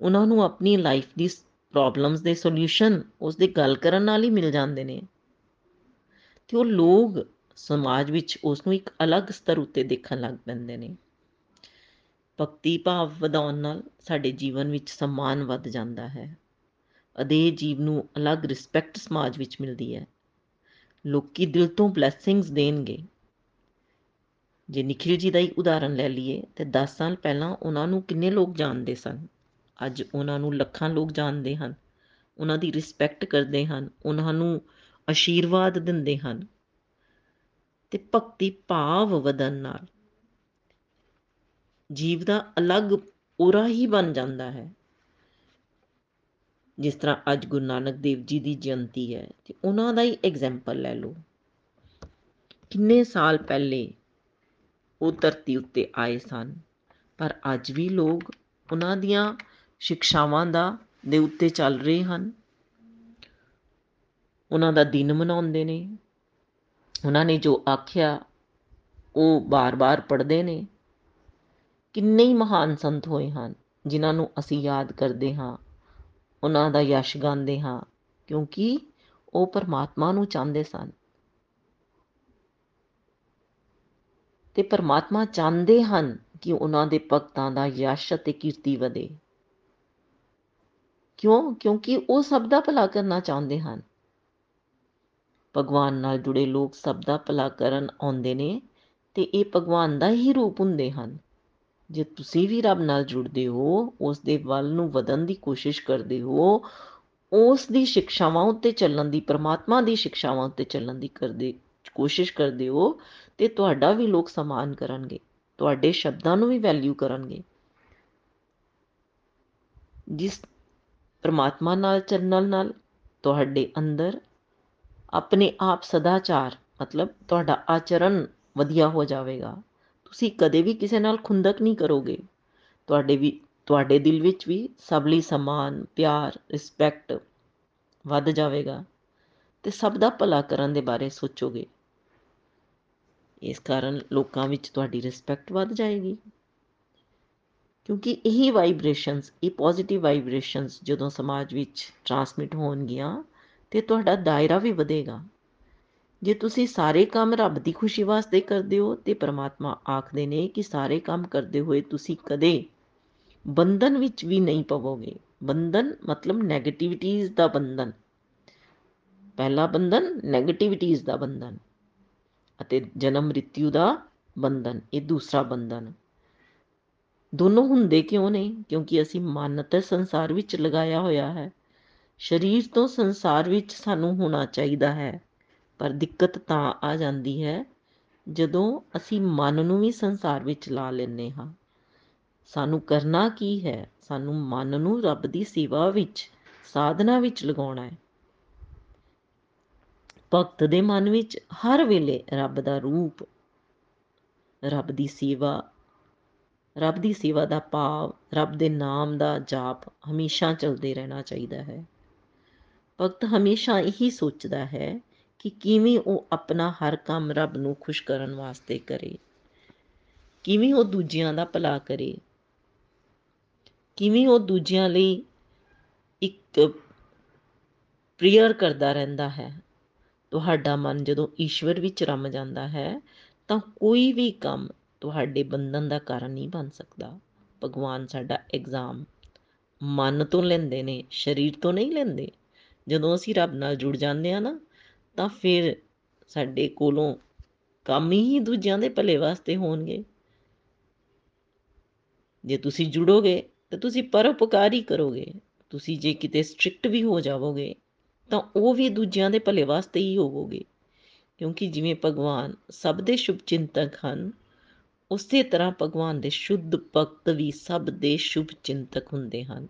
ਉਹਨਾਂ ਨੂੰ ਆਪਣੀ ਲਾਈਫ ਦੀ ਪ੍ਰੋਬਲਮਸ ਦੇ ਸੋਲੂਸ਼ਨ ਉਸ ਦੇ ਗੱਲ ਕਰਨ ਨਾਲ ਹੀ ਮਿਲ ਜਾਂਦੇ ਨੇ। ਤੇ ਉਹ ਲੋਕ ਸਮਾਜ ਵਿੱਚ ਉਸ ਨੂੰ ਇੱਕ ਅਲੱਗ ਸਤਰ ਉੱਤੇ ਦੇਖਣ ਲੱਗ ਪੈਂਦੇ ਨੇ। ਭਗਤੀ ਭਾਵ ਵਧਾਉਣ ਨਾਲ ਸਾਡੇ ਜੀਵਨ ਵਿੱਚ ਸਨਮਾਨ ਵੱਧ ਜਾਂਦਾ ਹੈ। ਅਦੇ ਜੀਵ ਨੂੰ ਅਲੱਗ ਰਿਸਪੈਕਟ ਸਮਾਜ ਵਿੱਚ ਮਿਲਦੀ ਹੈ। ਲੋਕੀ ਦਿਲ ਤੋਂ ਬਲੇਸਿੰਗਸ ਦੇਣਗੇ। ਜੇ ਨikhil ji ਦਾ ਹੀ ਉਦਾਹਰਣ ਲੈ ਲਈਏ, ਤੇ 10 ਸਾਲ ਪਹਿਲਾਂ ਉਹਨਾਂ ਨੂੰ ਕਿੰਨੇ ਲੋਕ ਜਾਣਦੇ ਸਨ? ਅੱਜ ਉਹਨਾਂ ਨੂੰ ਲੱਖਾਂ ਲੋਕ ਜਾਣਦੇ ਹਨ। ਉਹਨਾਂ ਦੀ ਰਿਸਪੈਕਟ ਕਰਦੇ ਹਨ। ਉਹਨਾਂ ਨੂੰ ਅਸ਼ੀਰਵਾਦ ਦਿੰਦੇ ਹਨ। ਤੇ ਭਗਤੀ ਭਾਵ ਵਧਨ ਨਾਲ ਜੀਵ ਦਾ ਅਲੱਗ ਔਰਾ ਹੀ ਬਣ ਜਾਂਦਾ ਹੈ। ਜਿਸ ਤਰ੍ਹਾਂ ਅੱਜ ਗੁਰੂ ਨਾਨਕ ਦੇਵ ਜੀ ਦੀ ਜਯੰਤੀ ਹੈ ਤੇ ਉਹਨਾਂ ਦਾ ਹੀ ਐਗਜ਼ਾਮਪਲ ਲੈ ਲਓ। ਕਿੰਨੇ ਸਾਲ ਪਹਿਲੇ ਉਹ ਧਰਤੀ ਉੱਤੇ ਆਏ ਸਨ, ਪਰ ਅੱਜ ਵੀ ਲੋਕ ਉਹਨਾਂ ਦੀਆਂ ਸਿੱਖਿਆਵਾਂ ਦਾ, ਦੇ ਉੱਤੇ ਚੱਲ ਰਹੇ ਹਨ। ਉਹਨਾਂ ਦਾ ਦਿਨ ਮਨਾਉਂਦੇ ਨੇ। ਉਹਨਾਂ ਨੇ ਜੋ ਆਖਿਆ, ਉਹ ਬਾਰ-ਬਾਰ ਪੜ੍ਹਦੇ ਨੇ। ਕਿੰਨੇ ਹੀ ਮਹਾਨ ਸੰਤ ਹੋਏ ਹਨ, ਜਿਨ੍ਹਾਂ ਨੂੰ ਅਸੀਂ ਯਾਦ ਕਰਦੇ ਹਾਂ, ਉਹਨਾਂ ਦਾ ਯਸ਼ ਗਾਉਂਦੇ ਹਾਂ, ਕਿਉਂਕਿ ਉਹ ਪਰਮਾਤਮਾ ਨੂੰ ਚਾਹੁੰਦੇ ਸਨ। ਤੇ ਪਰਮਾਤਮਾ ਚਾਹੁੰਦੇ ਹਨ ਕਿ ਉਹਨਾਂ ਦੇ ਭਗਤਾਂ ਦਾ ਯਸ਼ ਅਤੇ ਕੀਰਤੀ ਵਧੇ। ਕਿਉਂ? ਕਿਉਂਕਿ ਉਹ ਸਭ ਦਾ ਭਲਾ ਕਰਨਾ ਚਾਹੁੰਦੇ ਹਨ। ਭਗਵਾਨ ਨਾਲ ਜੁੜੇ ਲੋਕ ਸਭ ਦਾ ਭਲਾ ਕਰਨ ਆਉਂਦੇ ਨੇ ਤੇ ਇਹ ਭਗਵਾਨ ਦਾ ਹੀ ਰੂਪ ਹੁੰਦੇ ਹਨ। ਜੇ ਤੁਸੀਂ ਵੀ ਰੱਬ ਨਾਲ ਜੁੜਦੇ ਹੋ ਉਸ ਦੇ ਵੱਲ ਨੂੰ ਵਧਣ ਦੀ ਕੋਸ਼ਿਸ਼ ਕਰਦੇ ਹੋ, ਉਸ ਦੀ ਸਿੱਖਿਆਵਾਂ ਉੱਤੇ ਚੱਲਣ ਦੀ, ਪ੍ਰਮਾਤਮਾ ਦੀ ਸਿੱਖਿਆਵਾਂ ਉੱਤੇ ਚੱਲਣ ਦੀ ਕਰਦੇ, ਕੋਸ਼ਿਸ਼ ਕਰਦੇ ਹੋ, ਤੇ ਤੁਹਾਡਾ ਵੀ ਲੋਕ ਸਮਾਨ ਕਰਨਗੇ। ਤੁਹਾਡੇ ਸ਼ਬਦਾਂ ਨੂੰ ਵੀ ਵੈਲਿਊ ਕਰਨਗੇ। ਜਿਸ ਪ੍ਰਮਾਤਮਾ ਨਾਲ ਚੱਲਣ ਨਾਲ, ਤੁਹਾਡੇ ਅੰਦਰ ਆਪਣੇ ਆਪ ਸਦਾਚਾਰ, ਮਤਲਬ ਤੁਹਾਡਾ ਆਚਰਣ ਵਧੀਆ ਹੋ ਜਾਵੇਗਾ। ਤੁਸੀਂ ਕਦੇ ਵੀ ਕਿਸੇ ਨਾਲ ਖੁੰਦਕ ਨਹੀਂ ਕਰੋਗੇ। ਤੁਹਾਡੇ ਵੀ, ਤੁਹਾਡੇ ਦਿਲ ਵਿੱਚ ਵੀ ਸਭ ਲਈ ਸਮਾਨ, ਪਿਆਰ ਰਿਸਪੈਕਟ ਵੱਧ ਜਾਵੇਗਾ। ਤੇ ਸਭ ਦਾ ਭਲਾ ਕਰਨ ਦੇ ਬਾਰੇ ਸੋਚੋਗੇ। ਇਸ ਕਾਰਨ ਲੋਕਾਂ ਵਿੱਚ ਤੁਹਾਡੀ ਰਿਸਪੈਕਟ ਵੱਧ ਜਾਏਗੀ। ਕਿਉਂਕਿ ਇਹੀ ਵਾਈਬ੍ਰੇਸ਼ਨਸ ਇਹ ਪੋਜ਼ਿਟਿਵ ਵਾਈਬ੍ਰੇਸ਼ਨਸ ਜਦੋਂ ਸਮਾਜ ਵਿੱਚ ਟਰਾਂਸਮਿਟ ਹੋਣਗੀਆਂ ਤੇ ਤੁਹਾਡਾ ਦਾਇਰਾ ਵੀ ਵਧੇਗਾ। ਜੇ ਤੁਸੀਂ ਸਾਰੇ ਕੰਮ ਰੱਬ ਦੀ ਖੁਸ਼ੀ ਵਾਸਤੇ ਕਰਦੇ ਹੋ, ਤੇ ਪ੍ਰਮਾਤਮਾ ਆਖਦੇ ਨੇ ਕਿ ਸਾਰੇ ਕੰਮ ਕਰਦੇ ਹੋਏ ਤੁਸੀਂ ਕਦੇ ਬੰਧਨ ਵਿੱਚ ਵੀ ਨਹੀਂ ਪਵੋਗੇ। ਬੰਧਨ ਮਤਲਬ 네ਗੇਟਿਵਿਟੀਜ਼ ਦਾ ਬੰਧਨ। ਪਹਿਲਾ ਬੰਧਨ 네ਗੇਟਿਵਿਟੀਜ਼ ਦਾ ਬੰਧਨ ਅਤੇ ਜਨਮ ਮ੍ਰਿਤਿੂ ਦਾ ਬੰਧਨ, ਇਹ ਦੂਸਰਾ ਬੰਧਨ। ਦੋਨੋਂ ਹੁੰਦੇ ਕਿਉਂ ਨਹੀਂ ਕਿਉਂਕਿ ਅਸੀਂ ਮਨ ਤੇ ਸੰਸਾਰ ਵਿੱਚ ਲਗਾਇਆ ਹੋਇਆ ਹੈ। ਸਰੀਰ ਤੋਂ ਸੰਸਾਰ ਵਿੱਚ ਸਾਨੂੰ ਹੋਣਾ ਚਾਹੀਦਾ ਹੈ, ਪਰ ਦਿੱਕਤ ਤਾਂ ਆ ਜਾਂਦੀ ਹੈ, ਜਦੋਂ ਅਸੀਂ ਮਨ ਨੂੰ ਵੀ ਸੰਸਾਰ ਵਿੱਚ ਲਾ ਲੈਂਦੇ ਹਾਂ। ਸਾਨੂੰ ਕਰਨਾ ਕੀ ਹੈ? ਸਾਨੂੰ ਮਨ ਨੂੰ ਰੱਬ ਦੀ ਸੇਵਾ ਵਿੱਚ, ਸਾਧਨਾ ਵਿੱਚ ਲਗਾਉਣਾ ਹੈ। ਭਗਤ ਦੇ ਮਨ ਵਿੱਚ ਹਰ ਵੇਲੇ ਰੱਬ ਦਾ ਰੂਪ, ਰੱਬ ਦੀ ਸੇਵਾ, ਰੱਬ ਦੀ ਸੇਵਾ ਦਾ ਭਾਵ, ਰੱਬ ਦੇ ਨਾਮ ਦਾ ਜਾਪ ਹਮੇਸ਼ਾ ਚੱਲਦੇ ਰਹਿਣਾ ਚਾਹੀਦਾ ਹੈ। ਭਗਤ ਹਮੇਸ਼ਾ ਇਹੀ ਸੋਚਦਾ ਹੈ ਕਿ ਕਿਵੇਂ ਉਹ ਆਪਣਾ ਹਰ ਕੰਮ ਰੱਬ ਨੂੰ ਖੁਸ਼ ਕਰਨ ਵਾਸਤੇ ਕਰੇ, ਕਿਵੇਂ ਉਹ ਦੂਜਿਆਂ ਦਾ ਭਲਾ ਕਰੇ, ਕਿਵੇਂ ਉਹ ਦੂਜਿਆਂ ਲਈ ਇੱਕ ਪ੍ਰੀਅਰ ਕਰਦਾ ਰਹਿੰਦਾ ਹੈ। ਤੁਹਾਡਾ ਮਨ ਜਦੋਂ ਈਸ਼ਵਰ ਵਿੱਚ ਰਮ ਜਾਂਦਾ ਹੈ, ਤਾਂ ਕੋਈ ਵੀ ਕੰਮ ਤੁਹਾਡੇ ਬੰਧਨ ਦਾ ਕਾਰਨ ਨਹੀਂ ਬਣ ਸਕਦਾ। ਭਗਵਾਨ ਸਾਡਾ ਐਗਜ਼ਾਮ ਮਨ ਤੋਂ ਲੈਂਦੇ ਨੇ, ਸਰੀਰ ਤੋਂ ਨਹੀਂ ਲੈਂਦੇ। ਜਦੋਂ ਅਸੀਂ ਰੱਬ ਨਾਲ ਜੁੜ ਜਾਂਦੇ ਆ ਨਾ, ਤਾਂ ਫਿਰ ਸਾਡੇ ਕੋਲੋਂ ਕੰਮ ਹੀ ਦੂਜਿਆਂ ਦੇ ਭਲੇ ਵਾਸਤੇ ਹੋਣਗੇ। ਜੇ ਤੁਸੀਂ ਜੁੜੋਗੇ, ਤਾਂ ਤੁਸੀਂ ਪਰਉਪਕਾਰ ਹੀ ਕਰੋਗੇ। ਤੁਸੀਂ ਜੇ ਕਿਤੇ ਸਟ੍ਰਿਕਟ ਵੀ ਹੋ ਜਾਵੋਗੇ, ਤਾਂ ਉਹ ਵੀ ਦੂਜਿਆਂ ਦੇ ਭਲੇ ਵਾਸਤੇ ਹੀ ਹੋਵੋਗੇ। ਕਿਉਂਕਿ ਜਿਵੇਂ ਭਗਵਾਨ ਸਭ ਦੇ ਸ਼ੁਭ ਚਿੰਤਕ ਹਨ, ਉਸੇ ਤਰ੍ਹਾਂ ਭਗਵਾਨ ਦੇ ਸ਼ੁੱਧ ਭਗਤ ਵੀ ਸਭ ਦੇ ਸ਼ੁਭ ਚਿੰਤਕ ਹੁੰਦੇ ਹਨ।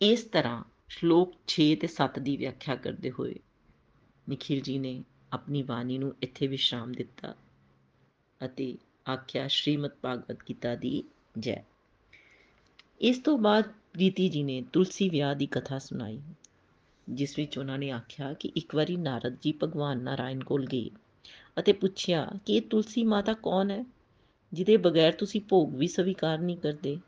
ਇਸ ਤਰ੍ਹਾਂ ਸ਼ਲੋਕ 6 ਤੇ 7 ਦੀ ਵਿਆਖਿਆ ਕਰਦੇ ਹੋਏ ਨikhil ji ਨੇ ਆਪਣੀ ਬਾਣੀ ਨੂੰ ਇੱਥੇ ਵਿਸ਼ਰਾਮ ਦਿੱਤਾ ਅਤੇ ਆਖਿਆ, ਸ਼੍ਰੀਮਦ ਭਾਗਵਤ ਗੀਤਾ ਦੀ ਜੈ। ਇਸ ਤੋਂ ਬਾਅਦ ਪ੍ਰੀਤੀ ਜੀ ਨੇ ਤੁਲਸੀ ਵਿਆਹ ਦੀ ਕਥਾ ਸੁਣਾਈ, ਜਿਸ ਵਿੱਚ ਉਹਨਾਂ ਨੇ ਆਖਿਆ ਕਿ ਇੱਕ ਵਾਰੀ ਨਾਰਦ ਜੀ ਭਗਵਾਨ ਨਾਰਾਇਣ ਕੋਲ ਗਏ ਅਤੇ ਪੁੱਛਿਆ ਕਿ ਇਹ ਤੁਲਸੀ ਮਾਤਾ ਕੌਣ ਹੈ, ਜਿਹਦੇ ਬਗੈਰ ਤੁਸੀਂ ਭੋਗ ਵੀ ਸਵੀਕਾਰ ਨਹੀਂ ਕਰਦੇ?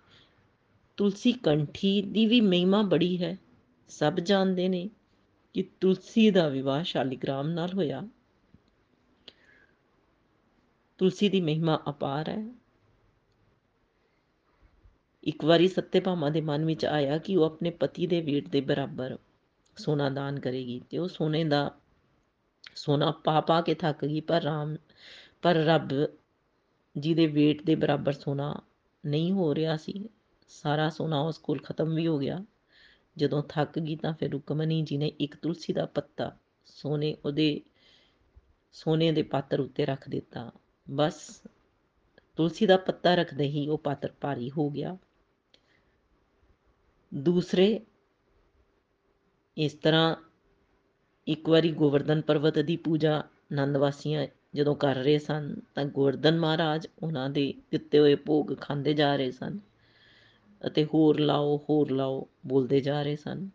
ਤੁਲਸੀ ਕੰਠੀ ਦੀ ਵੀ ਮਹਿਮਾ ਬੜੀ ਹੈ। ਸਭ ਜਾਣਦੇ ਨੇ ਕਿ ਤੁਲਸੀ ਦਾ ਵਿਵਾਹ ਸ਼ਾਲਿਗ੍ਰਾਮ ਨਾਲ ਹੋਇਆ। ਤੁਲਸੀ ਦੀ ਮਹਿਮਾ ਅਪਾਰ ਹੈ। ਇੱਕ ਵਾਰੀ ਸੱਤੇਭਾਮਾ ਦੇ ਮਨ ਵਿੱਚ ਆਇਆ ਕਿ ਉਹ ਆਪਣੇ ਪਤੀ ਦੇ ਵੇਟ ਦੇ ਬਰਾਬਰ ਸੋਨਾ ਦਾਨ ਕਰੇਗੀ ਤੇ ਉਹ ਸੋਨੇ ਦਾ ਸੋਨਾ ਪਾ ਪਾ ਕੇ ਥੱਕ ਗਈ, ਪਰ ਰਾਮ, ਪਰ ਰੱਬ ਜੀ ਦੇ ਵੇਟ ਦੇ ਬਰਾਬਰ ਸੋਨਾ ਨਹੀਂ ਹੋ ਰਿਹਾ ਸੀ। ਸਾਰਾ ਸੋਨਾ ਉਸ ਕੋਲ ਖਤਮ ਵੀ ਹੋ ਗਿਆ। ਜਦੋਂ ਥੱਕ ਗਈ ਤਾਂ ਫਿਰ ਰੁਕਮਨੀ ਜੀ ਨੇ ਇੱਕ ਤੁਲਸੀ ਦਾ ਪੱਤਾ ਸੋਨੇ ਉਹਦੇ, ਸੋਨੇ ਦੇ ਪਾਤਰ ਉੱਤੇ ਰੱਖ ਦਿੱਤਾ। ਬਸ ਤੁਲਸੀ ਦਾ ਪੱਤਾ ਰੱਖਦੇ ਹੀ ਉਹ ਪਾਤਰ ਭਾਰੀ ਹੋ ਗਿਆ। ਦੂਸਰੇ ਇਸ ਤਰ੍ਹਾਂ ਇੱਕ ਵਾਰੀ ਗੋਵਰਧਨ ਪਰਬਤ ਦੀ ਪੂਜਾ ਆਨੰਦ ਵਾਸੀਆਂ ਜਦੋਂ ਕਰ ਰਹੇ ਸਨ ਤਾਂ ਗੋਵਰਧਨ ਮਹਾਰਾਜ ਉਹਨਾਂ ਦੇ ਦਿੱਤੇ ਹੋਏ ਭੋਗ ਖਾਂਦੇ ਜਾ ਰਹੇ ਸਨ। ਅਤੇ ਹੋਰ ਲਾਓ ਹੋਰ ਲਾਓ, ਬੋਲਦੇ ਜਾ ਰਹੇ ਸਨ।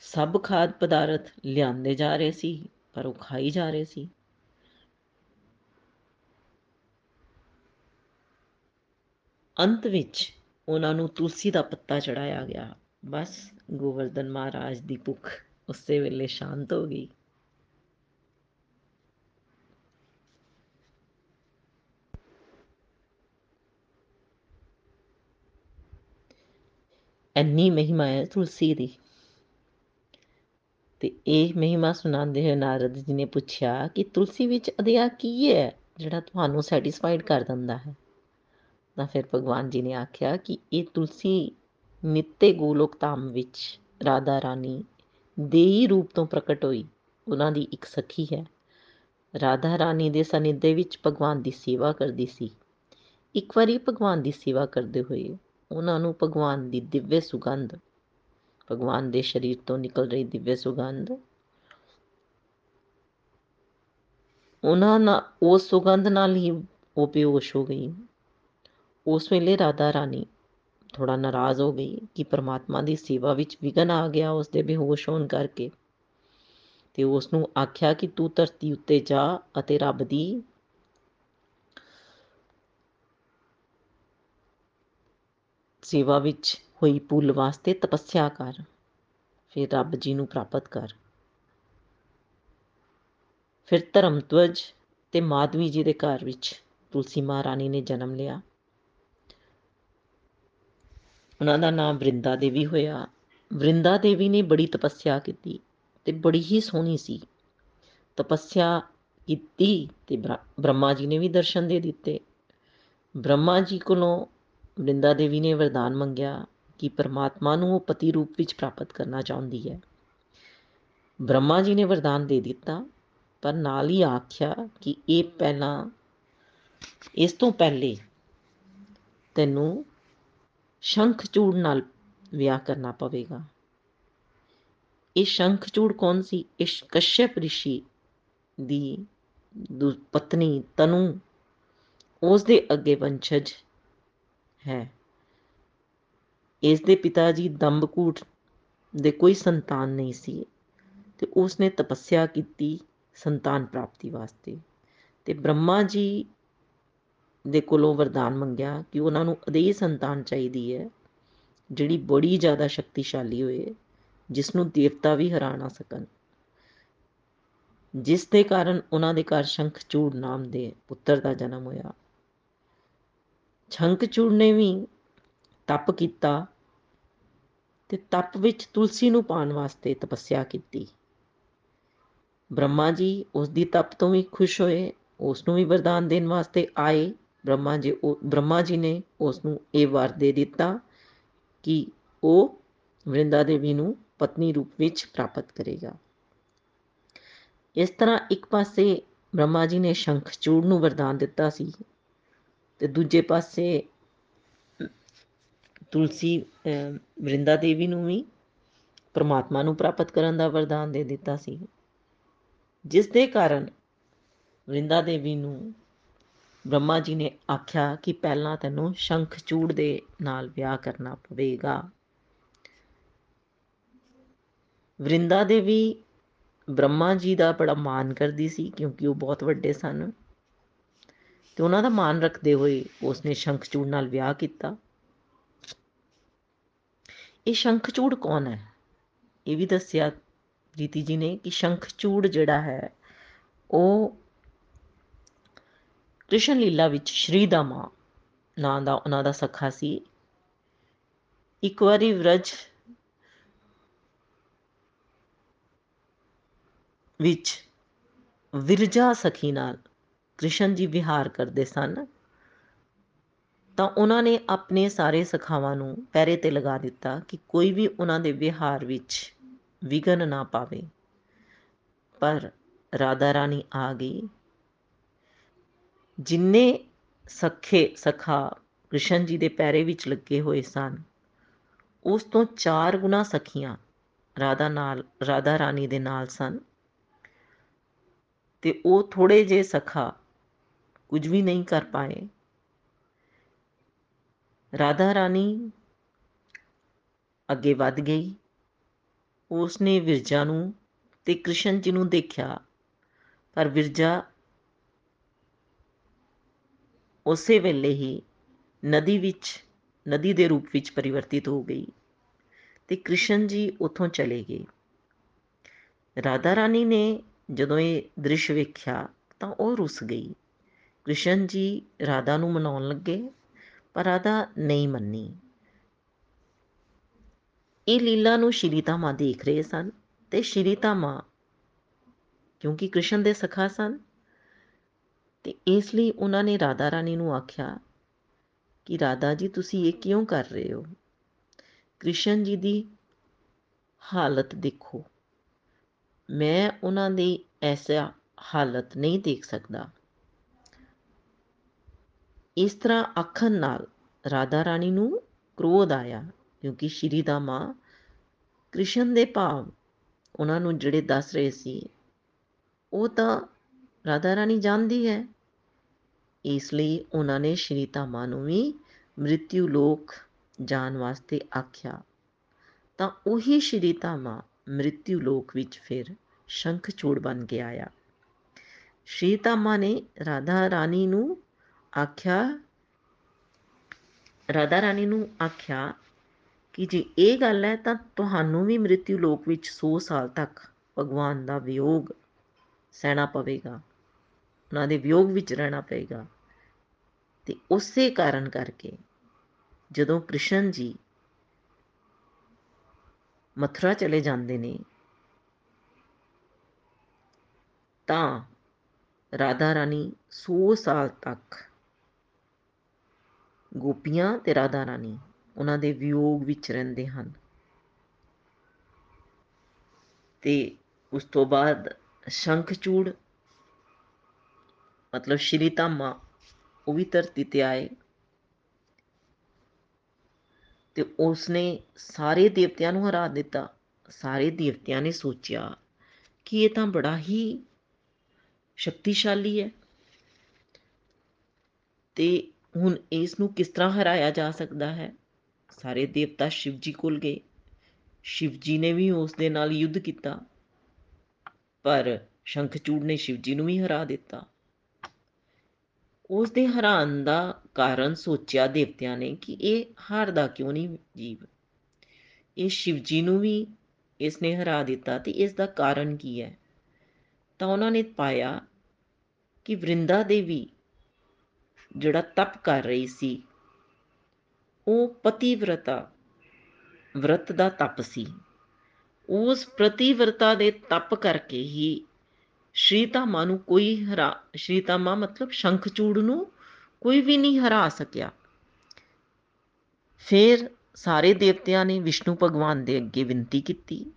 ਸਭ ਖਾਦ ਪਦਾਰਥ ਲਿਆਂਦੇ ਜਾ ਰਹੇ ਸੀ, ਪਰ ਉਹ ਖਾਈ ਜਾ ਰਹੇ ਸੀ। ਅੰਤ ਵਿੱਚ ਉਹਨਾਂ ਨੂੰ ਤੁਲਸੀ ਦਾ ਪੱਤਾ ਚੜਾਇਆ ਗਿਆ। ਬਸ ਗੋਵਰਧਨ ਮਹਾਰਾਜ ਦੀ ਭੁੱਖ ਉਸੇ ਵੇਲੇ ਸ਼ਾਂਤ ਹੋ ਗਈ। ਇੰਨੀ ਮਹਿਮਾ ਹੈ ਤੁਲਸੀ ਦੀ। ਤੇ ਇਹ ਮਹਿਮਾ ਸੁਣਾਉਂਦੇ ਹੋਏ ਨਾਰਦ ਜੀ ਨੇ ਪੁੱਛਿਆ ਕਿ ਤੁਲਸੀ ਵਿੱਚ ਅਦਿਆ ਕੀ ਹੈ ਜਿਹੜਾ ਤੁਹਾਨੂੰ ਸੈਟੀਸਫਾਈਡ ਕਰ ਦਿੰਦਾ ਹੈ? ਤਾਂ ਫਿਰ ਭਗਵਾਨ ਜੀ ਨੇ ਆਖਿਆ ਕਿ ਇਹ ਤੁਲਸੀ ਨਿੱਤੇ ਗੋਲੋਕ ਧਾਮ ਵਿੱਚ ਰਾਧਾ ਰਾਣੀ ਦੇ ਹੀ ਰੂਪ ਤੋਂ ਪ੍ਰਗਟ ਹੋਈ। ਉਹਨਾਂ ਦੀ ਇੱਕ ਸਖੀ ਹੈ। ਰਾਧਾ ਰਾਣੀ ਦੇ ਸਨਿਧੇ ਵਿੱਚ ਭਗਵਾਨ ਦੀ ਸੇਵਾ ਕਰਦੀ ਸੀ। ਇੱਕ ਵਾਰੀ ਭਗਵਾਨ ਦੀ ਸੇਵਾ ਕਰਦੇ ਹੋਏ ਉਹਨਾਂ ਨੂੰ ਭਗਵਾਨ ਦੀ ਦਿਵਯ ਸੁਗੰਧ, ਭਗਵਾਨ ਦੇ ਸਰੀਰ ਤੋਂ ਨਿਕਲ ਰਹੀ ਦਿਵਯ ਸੁਗੰਧ। ਉਹਨਾਂ ਨਾਲ ਉਸ ਸੁਗੰਧ ਨਾਲ ਹੀ ਉਹ ਬੇਹੋਸ਼ ਹੋ ਗਈ। ਉਸ ਵੇਲੇ ਰਾਧਾ ਰਾਣੀ ਥੋੜਾ ਨਾਰਾਜ਼ ਹੋ ਗਈ ਕਿ ਪਰਮਾਤਮਾ ਦੀ ਸੇਵਾ ਵਿੱਚ ਵਿਗਨ ਆ ਗਿਆ ਉਸ ਦੇ ਬੇਹੋਸ਼ ਹੋਣ ਕਰਕੇ। ਤੇ ਉਸ ਨੂੰ ਆਖਿਆ ਕਿ ਤੂੰ ਧਰਤੀ ਉੱਤੇ ਜਾ ਅਤੇ ਰੱਬ ਦੀ ਸੇਵਾ ਵਿੱਚ ਹੋਈ ਭੁੱਲ ਵਾਸਤੇ ਤਪੱਸਿਆ ਕਰ, ਫਿਰ ਰੱਬ ਜੀ ਨੂੰ ਪ੍ਰਾਪਤ ਕਰ। ਫਿਰ ਧਰਮਤਵਜ ਤੇ ਮਾਧਵੀ ਜੀ ਦੇ ਘਰ ਵਿੱਚ ਤੁਲਸੀ ਮਹਾਰਾਣੀ ਨੇ ਜਨਮ ਲਿਆ। ਉਹਨਾਂ ਦਾ ਨਾਮ ਬ੍ਰਿੰਦਾ ਦੇਵੀ ਹੋਇਆ। ਬ੍ਰਿੰਦਾ ਦੇਵੀ ਨੇ ਬੜੀ ਤਪੱਸਿਆ ਕੀਤੀ ਤੇ ਬੜੀ ਹੀ ਸੋਹਣੀ ਸੀ। ਤਪੱਸਿਆ ਕੀਤੀ ਤੇ ਬ੍ਰਹਮਾ ਜੀ ਨੇ ਵੀ ਦਰਸ਼ਨ ਦੇ ਦਿੱਤੇ। ਬ੍ਰਹਮਾ ਜੀ ਕੋਲੋਂ ਬ੍ਰਿੰਦਾ ਦੇਵੀ ਨੇ ਵਰਦਾਨ ਮੰਗਿਆ ਕਿ ਪਰਮਾਤਮਾ ਨੂੰ ਉਹ ਪਤੀ ਰੂਪ ਵਿੱਚ ਪ੍ਰਾਪਤ ਕਰਨਾ ਚਾਹੁੰਦੀ ਹੈ। ਬ੍ਰਹਮਾ ਜੀ ਨੇ ਵਰਦਾਨ ਦੇ ਦਿੱਤਾ, ਪਰ ਨਾਲ ਹੀ ਆਖਿਆ ਕਿ ਇਹ ਪਹਿਲਾਂ, ਇਸ ਤੋਂ ਪਹਿਲੇ ਤੈਨੂੰ ਸ਼ੰਖਚੂੜ ਨਾਲ ਵਿਆਹ ਕਰਨਾ ਪਵੇਗਾ। ਇਹ ਸ਼ੰਖਚੂੜ ਕੌਣ ਸੀ? ਇਹ ਕਸ਼ਯਪ ਰਿਸ਼ੀ ਦੀ, ਪਤਨੀ ਤਨੂ। ਉਸ ਦੇ ਅੱਗੇ ਵੰਸ਼ਜ ਹੈ। ਇਸ ਦੇ ਪਿਤਾ ਜੀ ਦੰਬਕੂਟ ਦੇ ਕੋਈ ਸੰਤਾਨ ਨਹੀਂ ਸੀ ਤੇ ਉਸ ਨੇ ਤਪੱਸਿਆ ਕੀਤੀ ਸੰਤਾਨ ਪ੍ਰਾਪਤੀ ਵਾਸਤੇ ਤੇ ਬ੍ਰਹਮਾ ਜੀ ਦੇ ਕੋਲੋਂ ਵਰਦਾਨ ਮੰਗਿਆ ਕਿ ਉਹਨਾਂ ਨੂੰ ਅਦੇਹ ਸੰਤਾਨ ਚਾਹੀਦੀ ਹੈ, ਜਿਹੜੀ ਬੜੀ ਜ਼ਿਆਦਾ ਸ਼ਕਤੀਸ਼ਾਲੀ ਹੋਏ ਜਿਸ ਨੂੰ ਦੇਵਤਾ ਵੀ ਹਰਾ ਨਾ ਸਕਣ। ਜਿਸ ਦੇ ਕਾਰਨ ਉਹਨਾਂ ਦੇ ਘਰ ਸ਼ੰਖਚੂੜ ਨਾਮ ਦੇ ਪੁੱਤਰ ਦਾ ਜਨਮ ਹੋਇਆ। ਸ਼ੰਖਚੂੜ ਨੇ ਵੀ ਤਪ ਕੀਤਾ ਤੇ ਤਪ ਵਿੱਚ ਤੁਲਸੀ ਨੂੰ ਪਾਣ ਵਾਸਤੇ ਤਪੱਸਿਆ ਕੀਤੀ। ਬ੍ਰਹਮਾ ਜੀ ਉਸ ਦੀ ਤਪ ਤੋਂ ਵੀ ਖੁਸ਼ ਹੋਏ ਉਸ ਨੂੰ ਵੀ ਵਰਦਾਨ ਦੇਣ ਵਾਸਤੇ ਆਏ। ਬ੍ਰਹਮਾ ਜੀ ਉਹ ਬ੍ਰਹਮਾ ਜੀ ਨੇ ਉਸ ਨੂੰ ਇਹ ਵਰ ਦੇ ਦਿੱਤਾ ਕਿ ਉਹ ਵਰਿੰਦਾ ਦੇਵੀ ਨੂੰ ਪਤਨੀ ਰੂਪ ਵਿੱਚ ਪ੍ਰਾਪਤ ਕਰੇਗਾ। ਇਸ ਤਰ੍ਹਾਂ ਇੱਕ ਪਾਸੇ ਬ੍ਰਹਮਾ ਜੀ ਨੇ ਸ਼ੰਖਚੂੜ ਨੂੰ ਵਰਦਾਨ ਦਿੱਤਾ ਸੀ ਤੇ ਦੂਜੇ ਪਾਸੇ, ਤੁਲਸੀ ਵਰਿੰਦਾ ਦੇਵੀ ਨੂੰ ਵੀ ਪਰਮਾਤਮਾ ਨੂੰ ਪ੍ਰਾਪਤ ਕਰਨ ਦਾ ਵਰਦਾਨ ਦੇ ਦਿੱਤਾ ਸੀ। ਜਿਸ ਦੇ ਕਾਰਨ ਵਰਿੰਦਾ ਦੇਵੀ ਨੂੰ ਬ੍ਰਹਮਾ ਜੀ ਨੇ ਆਖਿਆ ਕਿ ਪਹਿਲਾਂ ਤੈਨੂੰ ਸ਼ੰਖਚੂੜ ਦੇ ਨਾਲ ਵਿਆਹ ਕਰਨਾ ਪਵੇਗਾ। ਵਰਿੰਦਾ ਦੇਵੀ ਬ੍ਰਹਮਾ ਜੀ ਦਾ ਬੜਾ ਮਾਨ ਕਰਦੀ ਸੀ ਕਿਉਂਕਿ ਉਹ ਬਹੁਤ ਵੱਡੇ ਸਨ। ਤੇ ਉਹਨਾਂ ਦਾ ਮਾਨ ਰੱਖਦੇ ਹੋਏ ਉਸਨੇ ਸ਼ੰਖਚੂੜ ਨਾਲ ਵਿਆਹ ਕੀਤਾ। ਇਹ ਸ਼ੰਖਚੂੜ ਕੌਣ ਹੈ? ਇਹ ਵੀ ਦੱਸਿਆ ਜੀਤੀ ਜੀ ਨੇ ਕਿ ਸ਼ੰਖਚੂੜ ਜਿਹੜਾ ਹੈ, ਉਹ ਕ੍ਰਿਸ਼ਨ ਲੀਲਾ ਵਿੱਚ ਸ਼੍ਰੀ ਦਾ ਮਾਂ, ਨਾਂ ਦਾ ਉਹਨਾਂ ਦਾ ਸਖਾ ਸੀ। ਇੱਕ ਵਾਰੀ ਵਿਰਜ ਵਿੱਚ ਵਿਰਜਾ ਸਖੀ ਨਾਲ ਕ੍ਰਿਸ਼ਨ ਜੀ ਵਿਹਾਰ ਕਰਦੇ ਸਨ, ਤਾਂ ਉਹਨਾਂ ਨੇ ਆਪਣੇ ਸਾਰੇ ਸਖਾਵਾਂ ਨੂੰ ਪੈਰੇ ਤੇ ਲਗਾ ਦਿੱਤਾ ਕਿ ਕੋਈ ਵੀ ਉਹਨਾਂ ਦੇ ਵਿਹਾਰ ਵਿੱਚ ਵਿਗਨ ਨਾ ਪਾਵੇ। ਪਰ ਰਾਧਾ ਰਾਣੀ ਆ ਗਈ। ਜਿੰਨੇ ਸਖੇ ਸਖਾ ਕ੍ਰਿਸ਼ਨ ਜੀ ਦੇ ਪੈਰੇ ਵਿੱਚ ਲੱਗੇ ਹੋਏ ਸਨ, ਉਸ ਤੋਂ ਚਾਰ ਗੁਣਾ ਸਖੀਆਂ ਰਾਧਾ ਨਾਲ, ਰਾਧਾ ਰਾਣੀ ਦੇ ਨਾਲ ਸਨ। ਤੇ ਉਹ ਥੋੜੇ ਜੇ ਸਖਾ ਕੁਝ ਵੀ ਨਹੀਂ ਕਰ ਪਾਏ। ਰਾਧਾ ਰਾਣੀ ਅੱਗੇ ਵੱਧ ਗਈ। ਉਸ ਨੇ ਵਿਰਜਾ ਨੂੰ ਤੇ ਕ੍ਰਿਸ਼ਨ ਜੀ ਨੂੰ ਦੇਖਿਆ। ਪਰ ਵਿਰਜਾ ਉਸੇ ਵੇਲੇ ਹੀ ਨਦੀ ਵਿੱਚ, ਨਦੀ ਦੇ ਰੂਪ ਵਿੱਚ ਪਰਿਵਰਤਿਤ ਹੋ ਗਈ ਤੇ ਕ੍ਰਿਸ਼ਨ ਜੀ ਉਥੋਂ ਚਲੇ ਗਏ। ਰਾਧਾ ਰਾਣੀ ਨੇ ਜਦੋਂ ਇਹ ਦ੍ਰਿਸ਼ ਵੇਖਿਆ ਤਾਂ ਉਹ ਰੁੱਸ ਗਈ। ਕ੍ਰਿਸ਼ਨ ਜੀ ਰਾਧਾ ਨੂੰ ਮਨਾਉਣ ਲੱਗੇ, ਪਰ ਰਾਧਾ ਨਹੀਂ ਮੰਨੀ। ਇਹ ਲੀਲਾ ਨੂੰ ਸ਼੍ਰੀ ਧਾਮਾ ਦੇਖ ਰਹੇ ਸਨ ਤੇ ਸ਼੍ਰੀ ਧਾਮਾ ਕਿਉਂਕਿ ਕ੍ਰਿਸ਼ਨ ਦੇ ਸਖਾ ਸਨ, ਤੇ ਇਸ ਲਈ ਉਹਨਾਂ ਨੇ ਰਾਧਾ ਰਾਣੀ ਨੂੰ ਆਖਿਆ ਕਿ ਰਾਧਾ ਜੀ, ਤੁਸੀਂ ਇਹ ਕਿਉਂ ਕਰ ਰਹੇ ਹੋ? ਕ੍ਰਿਸ਼ਨ ਜੀ ਦੀ ਹਾਲਤ ਦੇਖੋ। ਮੈਂ ਉਹਨਾਂ ਦੀ ਐਸਾ ਹਾਲਤ ਨਹੀਂ ਦੇਖ ਸਕਦਾ। ਇਸ ਤਰ੍ਹਾਂ ਆਖਣ ਨਾਲ ਰਾਧਾ ਰਾਣੀ ਨੂੰ ਕ੍ਰੋਧ ਆਇਆ, ਕਿਉਂਕਿ ਸ਼੍ਰੀ ਦਾ ਮਾਂ ਕ੍ਰਿਸ਼ਨ ਦੇ ਭਾਵ ਉਹਨਾਂ ਨੂੰ ਜਿਹੜੇ ਦੱਸ ਰਹੇ ਸੀ, ਉਹ ਤਾਂ ਰਾਧਾ ਰਾਣੀ ਜਾਣਦੀ ਹੈ। ਇਸ ਲਈ ਉਹਨਾਂ ਨੇ ਸ਼੍ਰੀ ਧਾਮਾ ਨੂੰ ਵੀ ਮ੍ਰਿਤਿਉ ਲੋਕ ਜਾਣ ਵਾਸਤੇ ਆਖਿਆ। ਤਾਂ ਉਹੀ ਸ਼੍ਰੀ ਧਾਮਾ ਮ੍ਰਿਤਿਉ ਲੋਕ ਵਿੱਚ ਫਿਰ ਸ਼ੰਖਚੂੜ ਬਣ ਕੇ ਆਇਆ। ਸ਼੍ਰੀ ਧਾਮਾ ਨੇ ਰਾਧਾ ਰਾਣੀ ਨੂੰ ਆਖਿਆ, ਰਾਧਾ ਰਾਣੀ ਨੂੰ ਆਖਿਆ ਕਿ ਜੇ ਇਹ ਗੱਲ ਹੈ ਤਾਂ ਤੁਹਾਨੂੰ ਵੀ ਮ੍ਰਿਤਿਉ ਲੋਕ ਵਿੱਚ 100 ਸਾਲ ਤੱਕ ਭਗਵਾਨ ਦਾ ਵਿਯੋਗ ਸਹਿਣਾ ਪਵੇਗਾ, ਉਹਨਾਂ ਦੇ ਵਿਯੋਗ ਵਿੱਚ ਰਹਿਣਾ ਪਏਗਾ ਤੇ ਉਸੇ ਕਾਰਨ ਕਰਕੇ ਜਦੋਂ ਕ੍ਰਿਸ਼ਨ ਜੀ ਮਥੁਰਾ ਚਲੇ ਜਾਂਦੇ ਨੇ, ਤਾਂ ਰਾਧਾ ਰਾਣੀ 100 ਸਾਲ ਤੱਕ ਗੋਪੀਆਂ ਤੇ ਰਾਧਾ ਰਾਣੀ ਉਹਨਾਂ ਦੇ ਵਿਯੋਗ ਵਿੱਚ ਰਹਿੰਦੇ ਹਨ। ਤੇ ਉਸ ਤੋਂ ਬਾਅਦ ਸ਼ੰਖਚੂੜ, ਮਤਲਬ ਸ਼੍ਰੀ ਧਾਮਾ, ਉਹ ਵੀ ਧਰਤੀ ਤੇ ਆਏ। ਤੇ ਉਸਨੇ ਸਾਰੇ ਦੇਵਤਿਆਂ ਨੂੰ ਹਰਾ ਦਿੱਤਾ। ਸਾਰੇ ਦੇਵਤਿਆਂ ਨੇ ਸੋਚਿਆ ਕਿ ਇਹ ਤਾਂ ਬੜਾ ਹੀ ਸ਼ਕਤੀਸ਼ਾਲੀ ਹੈ। ਤੇ ਹੁਣ ਇਸ ਨੂੰ ਕਿਸ ਤਰ੍ਹਾਂ ਹਰਾਇਆ ਜਾ ਸਕਦਾ ਹੈ? ਸਾਰੇ ਦੇਵਤਾ ਸ਼ਿਵ ਜੀ ਕੋਲ ਗਏ। ਸ਼ਿਵ ਜੀ ਨੇ ਵੀ ਉਸ ਦੇ ਨਾਲ ਯੁੱਧ ਕੀਤਾ। ਪਰ ਸ਼ੰਖਚੂੜ ਨੇ ਸ਼ਿਵ ਜੀ ਨੂੰ ਵੀ ਹਰਾ ਦਿੱਤਾ। ਉਸ ਦੇ ਹਰਾਨ ਦਾ ਕਾਰਨ ਸੋਚਿਆ ਦੇਵਤਿਆਂ ਨੇ ਕਿ ਇਹ ਹਾਰਦਾ ਕਿਉਂ ਨਹੀਂ ਜੀਵ? ਇਹ ਸ਼ਿਵ ਜੀ ਨੂੰ ਵੀ ਇਸ ਨੇ ਹਰਾ ਦਿੱਤਾ ਤੇ ਇਸ ਦਾ ਕਾਰਨ ਕੀ ਹੈ? ਤਾਂ ਉਹਨਾਂ ਨੇ ਪਾਇਆ ਕਿ ਵਰਿੰਦਾ ਦੇਵੀ ਜਿਹੜਾ ਤਪ ਕਰ ਰਹੀ ਸੀ, ਉਹ ਪਤੀਵਰਤਾ, ਵਰਤ ਦਾ ਤਪ ਸੀ। ਉਸ ਪ੍ਰਤੀਵਰਤਾ ਦੇ ਤਪ ਕਰਕੇ ਹੀ ਸ਼੍ਰੀਤਾਮਾ ਨੂੰ ਕੋਈ ਹਰਾ ਸ਼੍ਰੀਤਾਮਾ ਮਤਲਬ ਸ਼ੰਖਚੂੜ ਨੂੰ ਕੋਈ ਵੀ ਨਹੀਂ ਹਰਾ ਸਕਿਆ। ਫਿਰ ਸਾਰੇ ਦੇਵਤਿਆਂ ਨੇ ਵਿਸ਼ਨੂੰ ਭਗਵਾਨ ਦੇ ਅੱਗੇ ਬੇਨਤੀ ਕੀਤੀ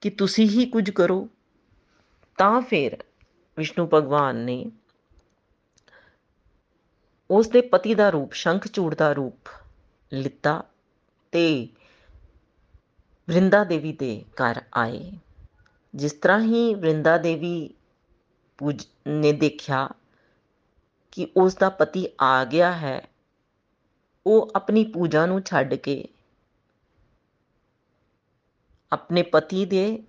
ਕਿ ਤੁਸੀਂ ਹੀ ਕੁਝ ਕਰੋ। ਤਾਂ ਫਿਰ ਵਿਸ਼ਨੂੰ ਭਗਵਾਨ ਨੇ ਉਸ ਦੇ ਪਤੀ ਦਾ ਰੂਪ ਸ਼ੰਖਚੂੜ ਦਾ ਰੂਪ, ਲਿੱਤਾ ਤੇ ਵਰਿੰਦਾ ਦੇਵੀ ਦੇ ਘਰ ਆਏ। ਜਿਸ ਤਰ੍ਹਾਂ ਹੀ ਵਰਿੰਦਾ ਦੇਵੀ ਪੂਜ, ਨੇ ਦੇਖਿਆ ਕਿ ਉਸ ਦਾ ਪਤੀ ਆ ਗਿਆ ਹੈ, ਉਹ ਆਪਣੀ ਪੂਜਾ ਨੂੰ ਛੱਡ ਕੇ ਆਪਣੇ ਪਤੀ ਦੇ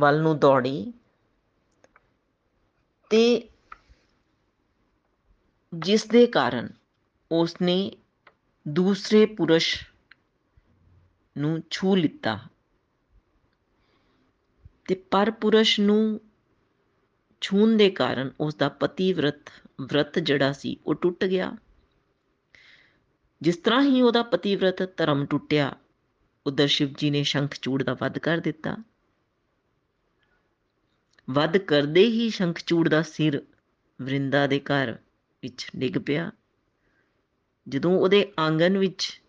ਵੱਲ ਨੂੰ ਦੌੜੀ ਤੇ ਜਿਸ ਦੇ ਕਾਰਨ ਉਸ ਨੇ ਦੂਸਰੇ ਪੁਰਸ਼ ਨੂੰ ਛੂ ਲਿੱਤਾ। ਤੇ ਪਰ ਪੁਰਸ਼ ਨੂੰ ਛੂਣ ਦੇ ਕਾਰਨ ਉਸ ਦਾ ਪਤੀ ਵਰਤ ਵਰਤ ਜਿਹੜਾ ਸੀ ਉਹ ਟੁੱਟ ਗਿਆ। ਜਿਸ ਤਰ੍ਹਾਂ ਹੀ ਉਹਦਾ ਪਤੀ ਵਰਤ ਧਰਮ ਟੁੱਟਿਆ, ਉਧਰ ਸ਼ਿਵ ਜੀ ਨੇ ਸ਼ੰਖਚੂੜ ਦਾ ਵੱਧ ਕਰ ਦਿੱਤਾ। ਵੱਧ ਕਰਦੇ ਹੀ ਸ਼ੰਖਚੂੜ ਦਾ ਸਿਰ ਵਰਿੰਦਾ ਦੇ ਘਰ ਵਿੱਚ ਡਿੱਗ ਪਿਆ। ਜਦੋਂ ਉਹਦੇ ਆਂਗਨ ਵਿੱਚ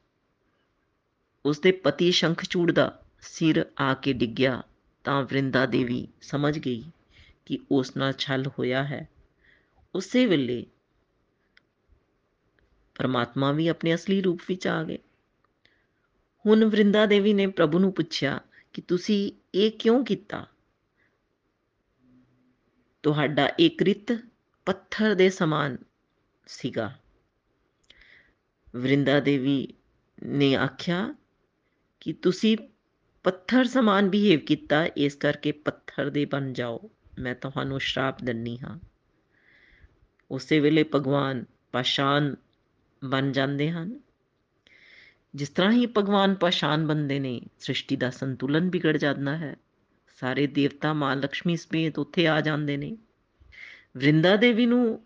ਉਸਦੇ ਪਤੀ ਸ਼ੰਖਚੂੜ ਦਾ ਸਿਰ ਆ ਕੇ ਡਿੱਗਿਆ, ਤਾਂ ਵਰਿੰਦਾ ਦੇਵੀ ਸਮਝ ਗਈ ਕਿ ਉਸ ਨਾਲ ਛਲ ਹੋਇਆ ਹੈ। ਉਸੇ ਵੇਲੇ ਪਰਮਾਤਮਾ ਵੀ ਆਪਣੇ ਅਸਲੀ ਰੂਪ ਵਿੱਚ ਆ ਗਏ। ਹੁਣ ਵਰਿੰਦਾ ਦੇਵੀ ਨੇ ਪ੍ਰਭੂ ਨੂੰ ਪੁੱਛਿਆ ਕਿ ਤੁਸੀਂ ਇਹ ਕਿਉਂ ਕੀਤਾ? ਤੁਹਾਡਾ ਇਹ ਕ੍ਰਿਤ ਪੱਥਰ ਦੇ ਸਮਾਨ ਸੀਗਾ। ਵਰਿੰਦਾ ਦੇਵੀ ਨੇ ਆਖਿਆ ਕਿ ਤੁਸੀਂ ਪੱਥਰ ਸਮਾਨ ਬਿਹੇਵ ਕੀਤਾ, ਇਸ ਕਰਕੇ ਪੱਥਰ ਦੇ ਬਣ ਜਾਓ। ਮੈਂ ਤੁਹਾਨੂੰ ਸ਼ਰਾਪ ਦਿੰਨੀ ਹਾਂ। ਉਸੇ ਵੇਲੇ ਭਗਵਾਨ ਪਾਸ਼ਾਨ ਬਣ ਜਾਂਦੇ ਹਨ। ਜਿਸ ਤਰ੍ਹਾਂ ਹੀ ਭਗਵਾਨ ਪਾਸ਼ਾਨ ਬੰਦੇ ਨੇ, ਸ੍ਰਿਸ਼ਟੀ ਦਾ ਸੰਤੁਲਨ ਵਿਗੜ ਜਾਂਦਾ ਹੈ। ਸਾਰੇ ਦੇਵਤਾ ਮਾਂ ਲక్ష్ਮੀ ਸਮੇਤ ਉੱਥੇ ਆ ਜਾਂਦੇ ਨੇ। ਵਰਿੰਦਾ ਦੇਵੀ ਨੂੰ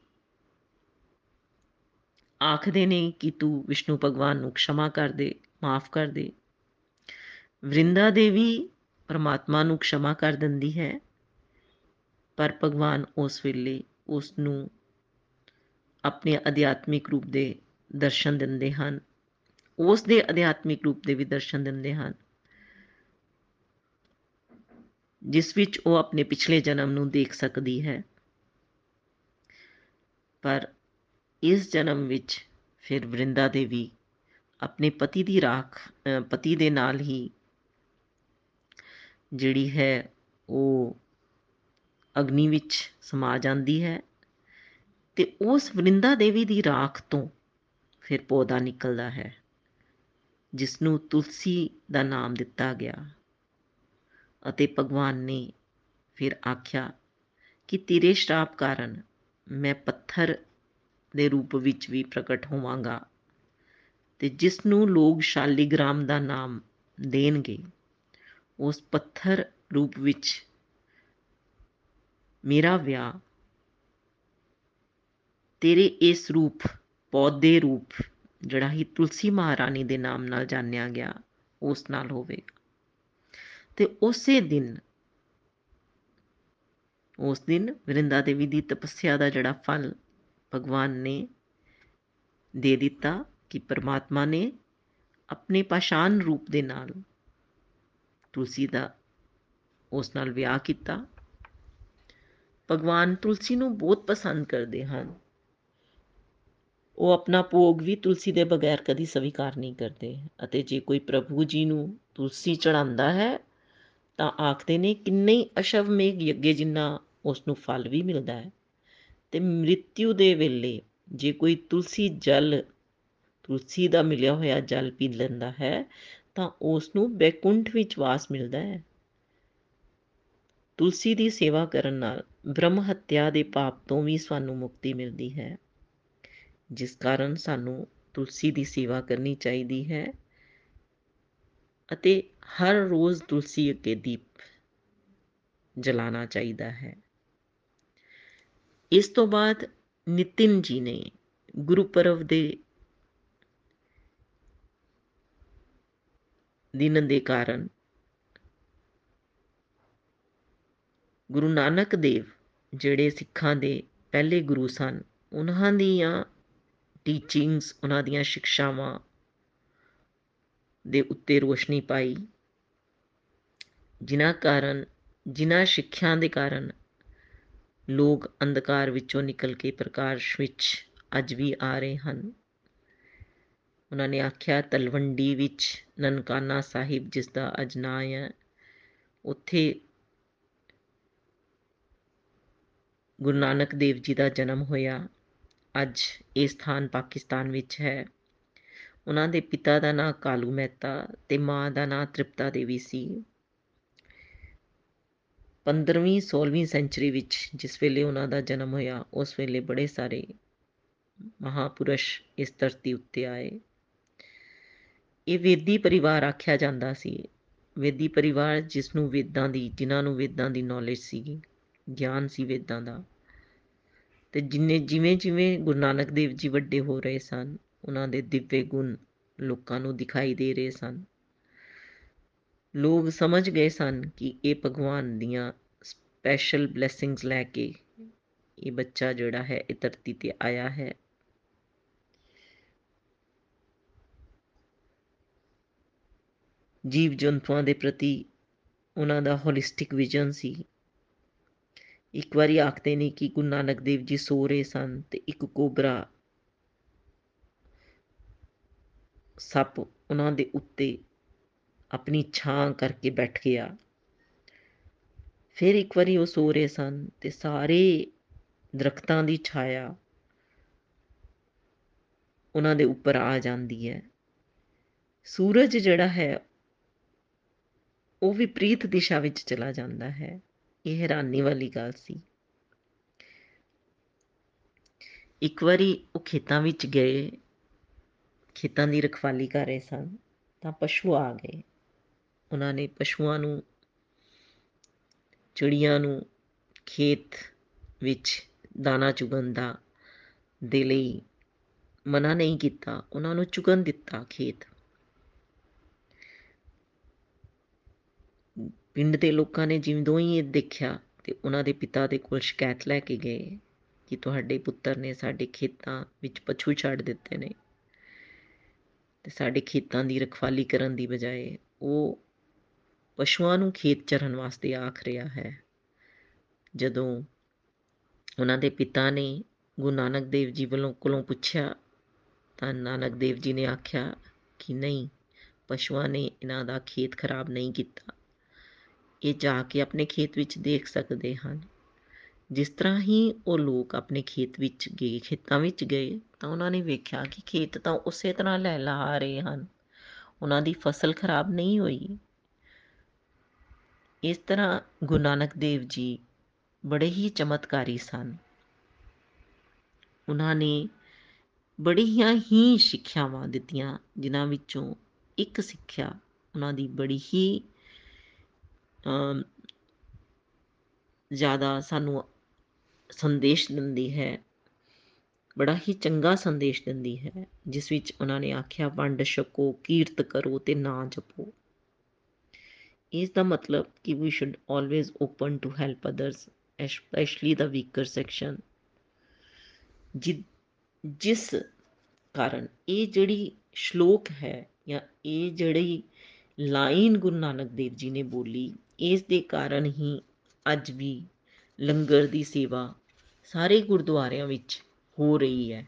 ਆਖਦੇ ਨੇ ਕਿ ਤੂੰ ਵਿਸ਼ਨੂੰ ਭਗਵਾਨ ਨੂੰ ਖਿਮਾ ਕਰ ਦੇ, ਮਾਫ ਕਰ ਦੇ। ਵਰਿੰਦਾ ਦੇਵੀ ਪਰਮਾਤਮਾ ਨੂੰ ਖਿਮਾ ਕਰ ਦਿੰਦੀ ਹੈ, ਪਰ ਭਗਵਾਨ ਉਸ ਵੇਲੇ ਉਸ ਨੂੰ ਆਪਣੇ ਅਧਿਆਤਮਿਕ ਰੂਪ ਦੇ ਦਰਸ਼ਨ ਦਿੰਦੇ ਹਨ। ਉਸ ਦੇ ਅਧਿਆਤਮਿਕ ਰੂਪ ਦੇ ਵੀ ਦਰਸ਼ਨ ਦਿੰਦੇ ਹਨ। ਜਿਸ ਵਿੱਚ ਉਹ ਆਪਣੇ ਪਿਛਲੇ ਜਨਮ ਨੂੰ ਦੇਖ ਸਕਦੀ ਹੈ। ਪਰ ਇਸ ਜਨਮ ਵਿੱਚ ਫਿਰ ਵਰਿੰਦਾ ਦੇਵੀ ਆਪਣੇ ਪਤੀ ਦੀ ਰਾਖ ਪਤੀ ਦੇ ਨਾਲ ਹੀ ਜਿਹੜੀ ਹੈ ਉਹ ਅਗਨੀ ਵਿੱਚ ਸਮਾ ਜਾਂਦੀ ਹੈ ਤੇ ਉਸ ਵਰਿੰਦਾ ਦੇਵੀ ਦੀ ਰਾਖ ਤੋਂ ਫਿਰ ਪੌਦਾ ਨਿਕਲਦਾ ਹੈ ਜਿਸ ਨੂੰ ਤੁਲਸੀ ਦਾ ਨਾਮ ਦਿੱਤਾ ਗਿਆ ਅਤੇ ਭਗਵਾਨ ਨੇ ਫਿਰ ਆਖਿਆ ਕਿ ਤੇਰੇ ਸ਼ਰਾਪ ਕਾਰਨ ਮੈਂ ਪੱਥਰ ਦੇ ਰੂਪ ਵਿੱਚ ਵੀ ਪ੍ਰਗਟ ਹੋਵਾਂਗਾ ਤੇ ਜਿਸ ਨੂੰ ਲੋਕ ਸ਼ਾਲੀਗ੍ਰਾਮ ਦਾ ਨਾਮ ਦੇਣਗੇ, ਉਸ ਪੱਥਰ ਰੂਪ ਵਿੱਚ ਮੇਰਾ ਵਿਆਹ, ਤੇਰੇ ਇਸ ਰੂਪ, ਪੌਦੇ ਰੂਪ, ਜਿਹੜਾ ਹੀ ਤੁਲਸੀ ਮਹਾਰਾਣੀ ਦੇ ਨਾਮ ਨਾਲ ਜਾਣਿਆ ਗਿਆ, ਉਸ ਨਾਲ ਹੋਵੇਗਾ ਤੇ ਉਸੇ ਦਿਨ, ਉਸ ਦਿਨ ਵਰਿੰਦਾ ਦੇਵੀ ਦੀ ਤਪੱਸਿਆ ਦਾ ਜਿਹੜਾ ਫਲ ਭਗਵਾਨ ਨੇ ਦੇ ਦਿੱਤਾ ਕਿ ਪਰਮਾਤਮਾ ਨੇ ਆਪਣੇ ਪਾਸ਼ਾਨ ਰੂਪ ਦੇ ਨਾਲ ਤੁਲਸੀ ਦਾ ਉਸ ਨਾਲ ਵਿਆਹ ਕੀਤਾ। ਭਗਵਾਨ ਤੁਲਸੀ ਨੂੰ ਬਹੁਤ ਪਸੰਦ ਕਰਦੇ ਹਨ। ਉਹ ਆਪਣਾ ਭੋਗ ਵੀ ਤੁਲਸੀ ਦੇ ਬਗੈਰ ਕਦੀ ਸਵੀਕਾਰ ਨਹੀਂ ਕਰਦੇ ਅਤੇ ਜੇ ਕੋਈ ਪ੍ਰਭੂ ਜੀ ਨੂੰ ਤੁਲਸੀ ਚੜਾਉਂਦਾ ਹੈ ਤਾਂ ਆਖਦੇ ਨੇ ਕਿੰਨੇ ਹੀ ਅਸ਼ਵਮੇਘ ਯੱਗੇ ਜਿੰਨਾ ਉਸ ਨੂੰ ਫਲ ਵੀ ਮਿਲਦਾ ਹੈ। ਤੇ ਮ੍ਰਿਤਿਉ ਦੇ ਵੇਲੇ ਜੇ ਕੋਈ ਤੁਲਸੀ ਜਲ, ਤੁਲਸੀ ਦਾ ਮਿਲਿਆ ਹੋਇਆ ਜਲ ਪੀ ਲੈਂਦਾ ਹੈ, ਤਾਂ ਉਸ ਨੂੰ ਬੈਕੁੰਠ ਵਿੱਚ ਵਾਸ ਮਿਲਦਾ ਹੈ। ਤੁਲਸੀ ਦੀ ਸੇਵਾ ਕਰਨ ਨਾਲ ਬ੍ਰਹਮ ਹੱਤਿਆ ਦੇ ਪਾਪ ਤੋਂ ਵੀ ਸਾਨੂੰ ਮੁਕਤੀ ਮਿਲਦੀ ਹੈ। ਜਿਸ ਕਾਰਨ ਸਾਨੂੰ ਤੁਲਸੀ ਦੀ ਸੇਵਾ ਕਰਨੀ ਚਾਹੀਦੀ ਹੈ ਅਤੇ ਹਰ ਰੋਜ਼ ਤੁਲਸੀ ਅੱਗੇ ਦੀਪ ਜਲਾਣਾ ਚਾਹੀਦਾ ਹੈ। ਇਸ ਤੋਂ ਬਾਅਦ ਨਿਤਿਨ ਜੀ ਨੇ ਗੁਰਪੁਰਬ ਦੇ ਦਿਨ ਦੇ ਕਾਰਨ ਗੁਰੂ ਨਾਨਕ ਦੇਵ ਜਿਹੜੇ ਸਿੱਖਾਂ ਦੇ ਪਹਿਲੇ ਗੁਰੂ ਸਨ, ਉਹਨਾਂ ਦੀਆਂ ਟੀਚਿੰਗਸ ਉਹਨਾਂ ਦੀਆਂ ਸਿੱਖਿਆਵਾਂ ਦੇ ਉੱਤੇ ਰੋਸ਼ਨੀ ਪਾਈ, ਜਿਨ੍ਹਾਂ ਕਾਰਨ, ਜਿਨ੍ਹਾਂ ਸਿੱਖਿਆ ਦੇ ਕਾਰਨ ਲੋਕ ਅੰਧਕਾਰ ਵਿੱਚੋਂ ਨਿਕਲ ਕੇ ਪ੍ਰਕਾਸ਼ ਵਿੱਚ ਅੱਜ ਵੀ ਆ ਰਹੇ ਹਨ। ਉਹਨਾਂ ਨੇ ਆਖਿਆ, ਤਲਵੰਡੀ ਵਿੱਚ ਨਨਕਾਣਾ ਸਾਹਿਬ, ਜਿਸ ਦਾ ਅੱਜ ਨਾਂ ਹੈ ਉੱਥੇ ਗੁਰੂ ਨਾਨਕ ਦੇਵ ਜੀ ਦਾ ਜਨਮ ਹੋਇਆ। ਅੱਜ ਇਹ ਸਥਾਨ ਪਾਕਿਸਤਾਨ ਵਿੱਚ ਹੈ। ਉਹਨਾਂ ਦੇ ਪਿਤਾ ਦਾ ਨਾਂ ਕਾਲੂ ਮਹਿਤਾ ਤੇ ਮਾਂ ਦਾ ਨਾਂ ਤ੍ਰਿਪਤਾ ਦੇਵੀ ਸੀ। 15ਵੀਂ 16ਵੀਂ ਸੈਂਚਰੀ ਵਿੱਚ ਜਿਸ ਵੇਲੇ ਉਹਨਾਂ ਦਾ ਜਨਮ ਹੋਇਆ, ਉਸ ਵੇਲੇ ਬੜੇ ਸਾਰੇ ਮਹਾਪੁਰਸ਼ ਇਸ ਧਰਤੀ ਉੱਤੇ ਆਏ। ਇਹ ਵੇਦੀ ਪਰਿਵਾਰ ਆਖਿਆ ਜਾਂਦਾ ਸੀ। ਵੇਦੀ ਪਰਿਵਾਰ ਜਿਸ ਨੂੰ ਵੇਦਾਂ ਦੀ, ਜਿਨ੍ਹਾਂ ਨੂੰ ਵੇਦਾਂ ਦੀ ਨੌਲੇਜ ਸੀ, ਗਿਆਨ ਸੀ ਵੇਦਾਂ ਦਾ, ਤੇ ਜਿੰਨੇ, ਜਿਵੇਂ ਜਿਵੇਂ ਗੁਰੂ ਨਾਨਕ ਦੇਵ ਜੀ ਵੱਡੇ ਹੋ ਰਹੇ ਸਨ, ਉਹਨਾਂ ਦੇ ਦਿव्य ਗੁਣ ਲੋਕਾਂ ਨੂੰ ਦਿਖਾਈ ਦੇ ਰਹੇ ਸਨ। ਲੋਕ ਸਮਝ ਗਏ ਸਨ ਕਿ ਇਹ ਭਗਵਾਨ ਦੀਆਂ ਸਪੈਸ਼ਲ ਬਲੇਸਿੰਗਸ ਲੈ ਕੇ ਇਹ ਬੱਚਾ ਜਿਹੜਾ ਹੈ ਇਹ ਧਰਤੀ ਤੇ ਆਇਆ ਹੈ। ਜੀਵ ਜੰਤੂਆਂ ਦੇ ਪ੍ਰਤੀ ਉਹਨਾਂ ਦਾ ਹੋਲਿਸਟਿਕ ਵਿਜ਼ਨ ਸੀ। ਇੱਕ ਵਾਰੀ ਆਖਦੇ ਨੇ ਕਿ ਗੁਰੂ ਨਾਨਕ ਦੇਵ ਜੀ ਸੋ ਰਹੇ ਸਨ ਤੇ ਇੱਕ ਕੋਬਰਾ ਸੱਪ ਉਹਨਾਂ ਦੇ ਉੱਤੇ ਆਪਣੀ ਛਾਂ ਕਰਕੇ ਬੈਠ ਗਿਆ। ਫਿਰ ਇੱਕ ਵਾਰੀ ਉਹ ਸੋ ਰਹੇ ਸਨ ਤੇ ਸਾਰੇ ਦਰਖਤਾਂ ਦੀ ਛਾਇਆ ਉਹਨਾਂ ਦੇ ਉੱਪਰ ਆ ਜਾਂਦੀ ਹੈ। ਸੂਰਜ ਜਿਹੜਾ ਹੈ, ਉਹ ਵਿਪਰੀਤ ਦਿਸ਼ਾ ਵਿੱਚ ਚਲਾ ਜਾਂਦਾ ਹੈ। ਇਹ ਹੈਰਾਨੀ ਵਾਲੀ ਗੱਲ ਸੀ। ਇੱਕ ਵਾਰੀ ਉਹ ਖੇਤਾਂ ਵਿੱਚ ਗਏ, ਖੇਤਾਂ ਦੀ ਰਖਵਾਲੀ ਕਰ ਰਹੇ ਸਨ ਤਾਂ ਪਸ਼ੂ ਆ ਗਏ। ਉਹਨਾਂ ਨੇ ਪਸ਼ੂਆਂ ਨੂੰ, ਚਿੜੀਆਂ ਨੂੰ ਖੇਤ ਵਿੱਚ ਦਾਣਾ ਚੁਗਣ ਦਾ, ਦੇ ਲਈ ਮਨਾ ਨਹੀਂ ਕੀਤਾ। ਉਹਨਾਂ ਨੂੰ ਚੁਗਣ ਦਿੱਤਾ ਖੇਤ। ਪਿੰਡ ਦੇ ਲੋਕਾਂ ਨੇ ਜਿਵੇਂ ਹੀ ਇਹ ਦੇਖਿਆ ਤੇ ਉਹਨਾਂ ਦੇ ਪਿਤਾ ਦੇ ਕੋਲ ਸ਼ਿਕਾਇਤ ਲੈ ਕੇ ਗਏ ਕਿ ਤੁਹਾਡੇ ਪੁੱਤਰ ਨੇ ਸਾਡੇ ਖੇਤਾਂ ਵਿੱਚ ਪਛੂ ਛੱਡ ਦਿੱਤੇ ਨੇ ਤੇ ਸਾਡੇ ਖੇਤਾਂ ਦੀ ਰਖਵਾਲੀ ਕਰਨ ਦੀ ਬਜਾਏ ਉਹ ਪਸ਼ੂਆਂ ਨੂੰ ਖੇਤ ਚਰਨ ਵਾਸਤੇ ਆਖ ਰਿਹਾ ਹੈ। ਜਦੋਂ ਉਹਨਾਂ ਦੇ ਪਿਤਾ ਨੇ ਗੁਰੂ ਨਾਨਕ ਦੇਵ ਜੀ ਵੱਲੋਂ ਕੋਲੋਂ ਪੁੱਛਿਆ, ਤਾਂ ਨਾਨਕ ਦੇਵ ਜੀ ਨੇ ਆਖਿਆ ਕਿ ਨਹੀਂ, ਪਸ਼ੂਆਂ ਨੇ ਇਹਨਾਂ ਦਾ ਖੇਤ ਖਰਾਬ ਨਹੀਂ ਕੀਤਾ। ਇਹ ਜਾ ਕੇ ਆਪਣੇ ਖੇਤ ਵਿੱਚ ਦੇਖ ਸਕਦੇ ਹਨ। ਜਿਸ ਤਰ੍ਹਾਂ ਹੀ ਉਹ ਲੋਕ ਆਪਣੇ ਖੇਤ ਵਿੱਚ ਗਏ, ਖੇਤਾਂ ਵਿੱਚ ਗਏ, ਤਾਂ ਉਹਨਾਂ ਨੇ ਵੇਖਿਆ ਕਿ ਖੇਤ ਤਾਂ ਉਸੇ ਤਰ੍ਹਾਂ ਲਹਿਲਾ ਰਹੇ ਹਨ। ਉਹਨਾਂ ਦੀ ਫਸਲ ਖਰਾਬ ਨਹੀਂ ਹੋਈ। ਇਸ ਤਰ੍ਹਾਂ ਗੁਰੂ ਨਾਨਕ ਦੇਵ ਜੀ ਬੜੇ ਹੀ ਚਮਤਕਾਰੀ ਸਨ। ਉਹਨਾਂ ਨੇ ਬੜੀਆਂ ਹੀ ਸਿੱਖਿਆਵਾਂ ਦਿੱਤੀਆਂ, ਜਿਨ੍ਹਾਂ ਵਿੱਚੋਂ ਇੱਕ ਸਿੱਖਿਆ ਉਹਨਾਂ ਦੀ ਬੜੀ ਹੀ ਜ਼ਿਆਦਾ ਸਾਨੂੰ ਸੰਦੇਸ਼ ਦਿੰਦੀ ਹੈ। ਬੜਾ ਹੀ ਚੰਗਾ ਸੰਦੇਸ਼ ਦਿੰਦੀ ਹੈ, ਜਿਸ ਵਿੱਚ ਉਹਨਾਂ ਨੇ ਆਖਿਆ, ਵੰਡ ਛਕੋ, ਕੀਰਤ ਕਰੋ ਤੇ ਨਾ ਜਪੋ। ਇਸ ਦਾ ਮਤਲਬ ਕਿ we should always open to help others especially the weaker section ਜਿਸ ਕਾਰਨ ਇਹ ਜਿਹੜੀ ਸ਼ਲੋਕ ਹੈ ਜਾਂ ਇਹ ਜਿਹੜੀ ਲਾਈਨ ਗੁਰੂ ਨਾਨਕ ਦੇਵ ਜੀ ਨੇ ਬੋਲੀ ਇਸ ਦੇ ਕਾਰਨ ਹੀ ਅੱਜ ਵੀ ਲੰਗਰ ਦੀ ਸੇਵਾ ਸਾਰੇ ਗੁਰਦੁਆਰਿਆਂ ਵਿੱਚ ਹੋ ਰਹੀ ਹੈ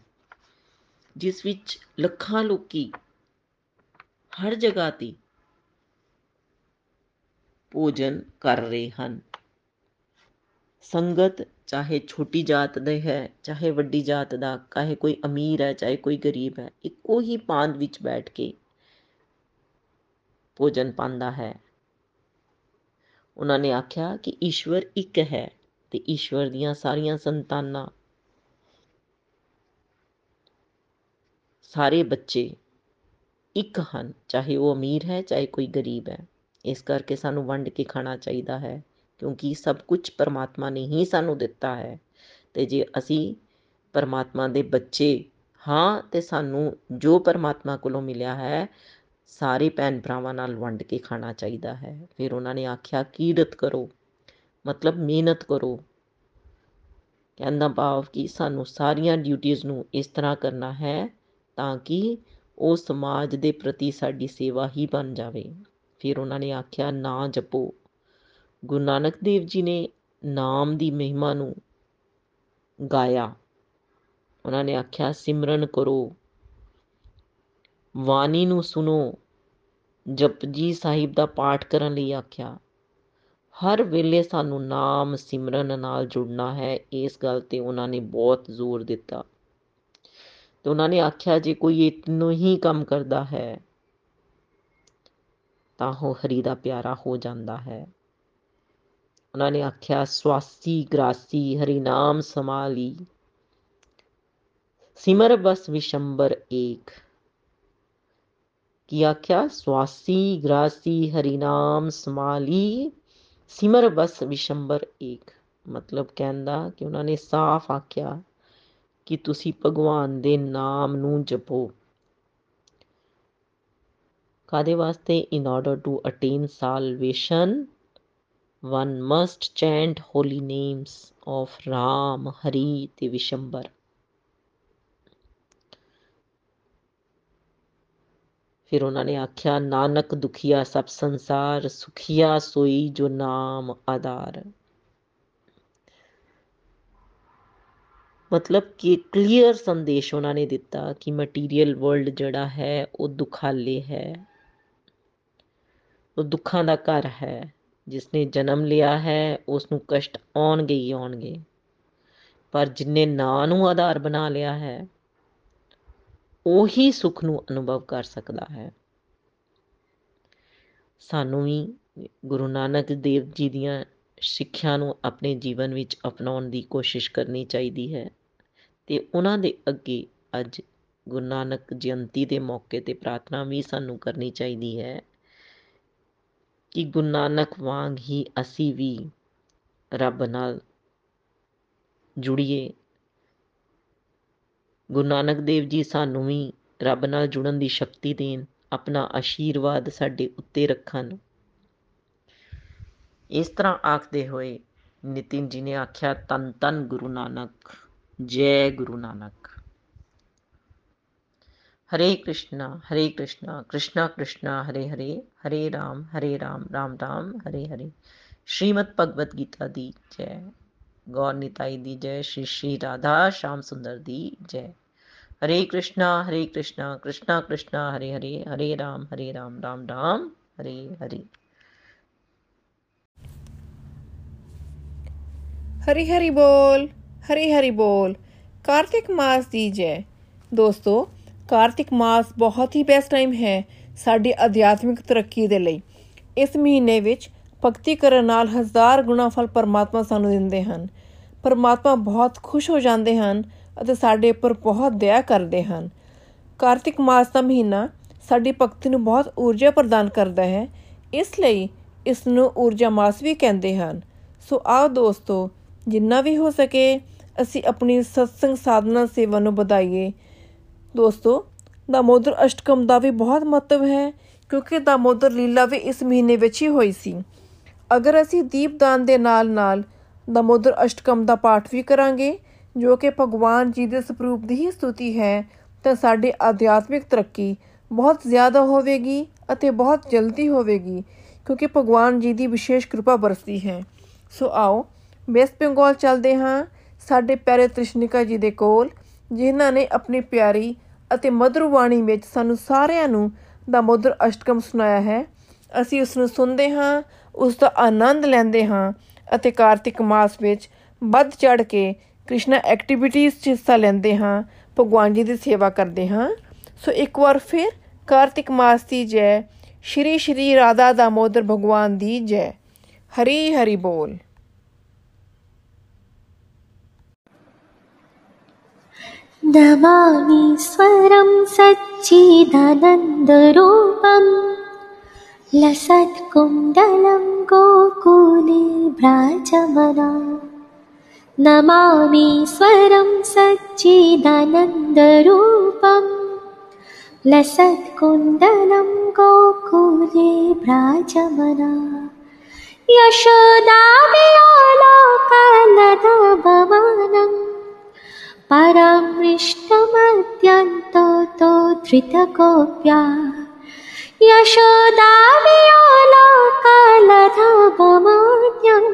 ਜਿਸ ਵਿੱਚ ਲੱਖਾਂ ਲੋਕੀ ਹਰ ਜਗ੍ਹਾ ਤੇ ਭੋਜਨ ਕਰ ਰਹੇ ਹਨ। ਸੰਗਤ ਚਾਹੇ ਛੋਟੀ ਜਾਤ ਦੇ ਹੈ, ਚਾਹੇ ਵੱਡੀ ਜਾਤ ਦਾ, ਚਾਹੇ ਕੋਈ ਅਮੀਰ ਹੈ, ਚਾਹੇ ਕੋਈ ਗਰੀਬ ਹੈ, ਇੱਕੋ ਹੀ ਪਾਂਦ ਵਿੱਚ ਬੈਠ ਕੇ ਭੋਜਨ ਪਾਉਂਦਾ ਹੈ। ਉਹਨਾਂ ਨੇ ਆਖਿਆ ਕਿ ਈਸ਼ਵਰ ਇੱਕ ਹੈ ਤੇ ਈਸ਼ਵਰ ਦੀਆਂ ਸਾਰੀਆਂ ਸੰਤਾਨਾਂ, ਸਾਰੇ ਬੱਚੇ ਇੱਕ ਹਨ, ਚਾਹੇ ਉਹ ਅਮੀਰ ਹੈ, ਚਾਹੇ ਕੋਈ ਗਰੀਬ ਹੈ। ਇਸ ਕਰਕੇ ਸਾਨੂੰ ਵੰਡ ਕੇ ਖਾਣਾ ਚਾਹੀਦਾ ਹੈ, ਕਿਉਂਕਿ ਸਭ ਕੁਝ ਪਰਮਾਤਮਾ ਨੇ ਹੀ ਸਾਨੂੰ ਦਿੱਤਾ ਹੈ। ਤੇ ਜੇ ਅਸੀਂ ਪਰਮਾਤਮਾ ਦੇ ਬੱਚੇ ਹਾਂ, ਤੇ ਸਾਨੂੰ ਜੋ ਪਰਮਾਤਮਾ ਕੋਲੋਂ ਮਿਲਿਆ ਹੈ, ਸਾਰੇ ਭੈਣ ਭਰਾਵਾਂ ਨਾਲ ਵੰਡ ਕੇ ਖਾਣਾ ਚਾਹੀਦਾ ਹੈ। ਫਿਰ ਉਹਨਾਂ ਨੇ ਆਖਿਆ, ਕੀਰਤ ਕਰੋ, ਮਤਲਬ ਮਿਹਨਤ ਕਰੋ। ਕਹਿੰਦਾ ਭਾਵ ਕਿ ਸਾਨੂੰ ਸਾਰੀਆਂ ਡਿਊਟੀਆਂ ਨੂੰ ਇਸ ਤਰ੍ਹਾਂ ਕਰਨਾ ਹੈ, ਤਾਂ ਕਿ ਉਹ ਸਮਾਜ ਦੇ ਪ੍ਰਤੀ ਸਾਡੀ ਸੇਵਾ ਹੀ ਬਣ ਜਾਵੇ। ਫਿਰ ਉਹਨਾਂ ਨੇ ਆਖਿਆ, ਨਾ ਜਪੋ। ਗੁਰੂ ਨਾਨਕ ਦੇਵ ਜੀ ਨੇ ਨਾਮ ਦੀ ਮਹਿਮਾ ਨੂੰ ਗਾਇਆ। ਉਹਨਾਂ ਨੇ ਆਖਿਆ, ਸਿਮਰਨ ਕਰੋ। ਬਾਣੀ ਨੂੰ ਸੁਨੋ ਜਪਜੀ ਸਾਹਿਬ ਦਾ ਪਾਠ ਕਰਨ ਲਈ ਆਖਿਆ, ਹਰ ਵੇਲੇ ਸਾਨੂੰ ਨਾਮ ਸਿਮਰਨ ਨਾਲ ਜੁੜਨਾ ਹੈ। ਇਸ ਗੱਲ ਤੇ ਉਹਨਾਂ ਨੇ ਬਹੁਤ ਜ਼ੋਰ ਦਿੱਤਾ। ਤੇ ਉਹਨਾਂ ਨੇ ਆਖਿਆ, ਜੇ ਕੋਈ ਇਤਨੋ ਹੀ ਕੰਮ ਕਰਦਾ ਹੈ ਤਾਂ ਉਹ ਹਰੀ ਦਾ ਪਿਆਰਾ ਹੋ ਜਾਂਦਾ ਹੈ। ਉਹਨਾਂ ਨੇ ਆਖਿਆ, ਸਵਾਸੀ, ਗ੍ਰਾਸੀ, ਹਰੀ ਨਾਮ ਸਮਾਲੀ ਸਿਮਰ ਬਸ ਵਿਸ਼ੰਬਰ ਏਕ। ਕੀ ਆਖਿਆ? ਸਵਾਸੀ, ਗ੍ਰਾਸੀ, ਹਰੀ ਨਾਮ ਸਮਾਲੀ ਸਿਮਰ ਬਸ ਵਿਸ਼ੰਬਰ ਏਕ। ਮਤਲਬ ਕਹਿੰਦਾ ਕਿ ਉਹਨਾਂ ਨੇ ਸਾਫ਼ ਆਖਿਆ ਕਿ ਤੁਸੀਂ ਭਗਵਾਨ ਦੇ ਨਾਮ ਨੂੰ ਜਪੋ। ਕਾਦੇ ਵਾਸਤੇ? In order to attain salvation one must chant holy names of Ram Hari ਤੇ ਵਿਸ਼ੰਬਰ ਫਿਰ ਉਹਨਾਂ ਨੇ ਆਖਿਆ, ਨਾਨਕ ਦੁਖੀਆ ਸਭ ਸੰਸਾਰ, ਸੁਖੀਆ ਸੋਈ ਜੋ ਨਾਮ ਆਧਾਰ। ਮਤਲਬ ਕਿ ਕਲੀਅਰ ਸੰਦੇਸ਼ ਉਹਨਾਂ ਨੇ ਦਿੱਤਾ ਕਿ ਮਟੀਰੀਅਲ ਵਰਲਡ ਜਿਹੜਾ ਹੈ ਉਹ ਦੁਖਾਲੇ ਹੈ। ਉਹ ਦੁੱਖਾਂ ਦਾ ਘਰ ਹੈ। ਜਿਸ ਨੇ ਜਨਮ ਲਿਆ ਹੈ ਉਸ ਨੂੰ ਕਸ਼ਟ ਆਉਣਗੇ ਹੀ ਆਉਣਗੇ। ਪਰ ਜਿਨੇ ਨਾਂ ਨੂੰ ਆਧਾਰ ਬਣਾ ਲਿਆ ਹੈ, ਉਹੀ ਸੁਖ ਨੂੰ ਅਨੁਭਵ ਕਰ ਸਕਦਾ ਹੈ। ਸਾਨੂੰ ਵੀ ਗੁਰੂ ਨਾਨਕ ਦੇਵ ਜੀ ਦੀਆਂ ਸਿੱਖਿਆ ਨੂੰ ਆਪਣੇ ਜੀਵਨ ਵਿੱਚ ਅਪਣਾਉਣ ਦੀ ਕੋਸ਼ਿਸ਼ ਕਰਨੀ ਚਾਹੀਦੀ ਹੈ ਤੇ ਉਹਨਾਂ ਦੇ ਅੱਗੇ ਅੱਜ ਗੁਰੂ ਨਾਨਕ ਜਯੰਤੀ ਦੇ ਮੌਕੇ ਤੇ ਪ੍ਰਾਰਥਨਾ ਵੀ ਸਾਨੂੰ ਕਰਨੀ ਚਾਹੀਦੀ ਹੈ। ਕਿ ਗੁਰੂ ਨਾਨਕ ਵਾਂਗ ਹੀ ਅਸੀਂ ਵੀ ਰੱਬ ਨਾਲ ਜੁੜੀਏ। ਗੁਰੂ ਨਾਨਕ ਦੇਵ ਜੀ ਸਾਨੂੰ ਵੀ ਰੱਬ ਨਾਲ ਜੁੜਨ ਦੀ ਸ਼ਕਤੀ ਦੇਣ, ਆਪਣਾ ਆਸ਼ੀਰਵਾਦ ਸਾਡੇ ਉੱਤੇ ਰੱਖਣ। ਇਸ ਤਰ੍ਹਾਂ ਆਖਦੇ ਹੋਏ ਨਿਤਿਨ ਜੀ ਨੇ ਆਖਿਆ, ਤਨ ਤਨ ਗੁਰੂ ਨਾਨਕ, ਜੈ ਗੁਰੂ ਨਾਨਕ। हरे कृष्णा हरे कृष्णा कृष्णा कृष्णा, हरे हरे हरे राम हरे राम राम राम, हरे हरे। श्रीमद् भगवद गीता दी जय। गौर निताई दी जय। श्री श्री राधा श्याम सुंदर दी जय। हरे कृष्णा हरे कृष्णा कृष्णा कृष्णा, हरे हरे हरे राम हरे राम राम राम, हरे हरे। हरी हरी बोल, हरी हरी बोल। कार्तिक मास दी जय। दोस्तों ਕਾਰਤਿਕ ਮਾਸ ਬਹੁਤ ਹੀ ਬੈਸਟ ਟਾਈਮ ਹੈ ਸਾਡੀ ਅਧਿਆਤਮਿਕ ਤਰੱਕੀ ਦੇ ਲਈ। ਇਸ ਮਹੀਨੇ ਵਿੱਚ ਭਗਤੀ ਕਰਨ ਨਾਲ ਹਜ਼ਾਰ ਗੁਣਾ ਫਲ ਪਰਮਾਤਮਾ ਸਾਨੂੰ ਦਿੰਦੇ ਹਨ। ਪਰਮਾਤਮਾ ਬਹੁਤ ਖੁਸ਼ ਹੋ ਜਾਂਦੇ ਹਨ ਅਤੇ ਸਾਡੇ ਉੱਪਰ ਬਹੁਤ ਦਇਆ ਕਰਦੇ ਹਨ। ਕਾਰਤਿਕ ਮਾਸ ਦਾ ਮਹੀਨਾ ਸਾਡੀ ਭਗਤੀ ਨੂੰ ਬਹੁਤ ਊਰਜਾ ਪ੍ਰਦਾਨ ਕਰਦਾ ਹੈ। ਇਸ ਲਈ ਇਸ ਨੂੰ ਊਰਜਾ ਮਾਸ ਵੀ ਕਹਿੰਦੇ ਹਨ। ਸੋ ਆਓ ਦੋਸਤੋ, ਜਿੰਨਾ ਵੀ ਹੋ ਸਕੇ, ਅਸੀਂ ਆਪਣੀ ਸਤਸੰਗ ਸਾਧਨਾ ਸੇਵਾ ਨੂੰ ਵਧਾਈਏ। ਦੋਸਤੋ, ਦਾਮੋਦਰ ਅਸ਼ਟਕਮ ਦਾ ਵੀ ਬਹੁਤ ਮਹੱਤਵ ਹੈ, ਕਿਉਂਕਿ ਦਾਮੋਦਰ ਲੀਲਾ ਵੀ ਇਸ ਮਹੀਨੇ ਵਿੱਚ ਹੀ ਹੋਈ ਸੀ। ਅਗਰ ਅਸੀਂ ਦੀਪਦਾਨ ਦੇ ਨਾਲ-ਨਾਲ ਦਮੋਦਰ ਅਸ਼ਟਕਮ ਦਾ ਪਾਠ ਵੀ ਕਰਾਂਗੇ, ਜੋ ਕਿ ਭਗਵਾਨ ਜੀ ਦੇ ਸਰੂਪ ਦੀ ਹੀ ਸਤੁਤੀ ਹੈ, ਤਾਂ ਸਾਡੀ ਆਧਿਆਤਮਿਕ ਤਰੱਕੀ ਬਹੁਤ ਜ਼ਿਆਦਾ ਹੋਵੇਗੀ ਅਤੇ ਬਹੁਤ ਜਲਦੀ ਹੋਵੇਗੀ, ਕਿਉਂਕਿ ਭਗਵਾਨ ਜੀ ਦੀ ਵਿਸ਼ੇਸ਼ ਕਿਰਪਾ ਬਰਸਦੀ ਹੈ। ਸੋ ਆਓ ਵੈਸਟ ਬੰਗਾਲ ਚੱਲਦੇ ਹਾਂ। ਸਾਡੇ ਪਿਆਰੇ ਤ੍ਰਿਸ਼ਨਿਕਾ ਜੀ ਦੇ ਕੋਲ, ਜਿਨ੍ਹਾਂ ਨੇ ਆਪਣੀ ਪਿਆਰੀ ਅਤੇ ਮధుਰ ਬਾਣੀ ਵਿੱਚ ਸਾਨੂੰ ਸਾਰਿਆਂ ਨੂੰ ਦਾ ਮధుਰ ਅਸ਼ਟਕਮ ਸੁਣਾਇਆ ਹੈ। ਅਸੀਂ ਉਸ ਨੂੰ ਸੁਣਦੇ ਹਾਂ ਉਸ ਦਾ ਆਨੰਦ ਲੈਂਦੇ ਹਾਂ ਅਤੇ ਕਾਰਤਿਕ ਮਾਸ ਵਿੱਚ ਵੱਧ ਚੜ ਕੇ ਕ੍ਰਿਸ਼ਨਾ ਐਕਟੀਵਿਟੀਜ਼ 'ਚ ਹਿੱਸਾ ਲੈਂਦੇ ਹਾਂ, ਭਗਵਾਨ ਜੀ ਦੀ ਸੇਵਾ ਕਰਦੇ ਹਾਂ। ਸੋ ਇੱਕ ਵਾਰ ਫਿਰ ਕਾਰਤਿਕ ਮਾਸ ਦੀ ਜੈ, ਸ਼੍ਰੀ ਸ਼੍ਰੀ ਰਾਧਾ ਦਾਮੋਦਰ ਭਗਵਾਨ ਦੀ ਜੈ। ਹਰੀ ਹਰੀ ਬੋਲ। नमामि स्वरं सच्चिदनन्दरूपं लसत्कुन्दलं गोकुले भ्राजमना। नमामि स्वरं लसत्कुण्डलं गोकुले गोकुलेभ्राजमना यशोदामि आलापालमानम् परं धृतकोप्या। धृतकोऽप्या यशोदामियो कलधापमान्यम्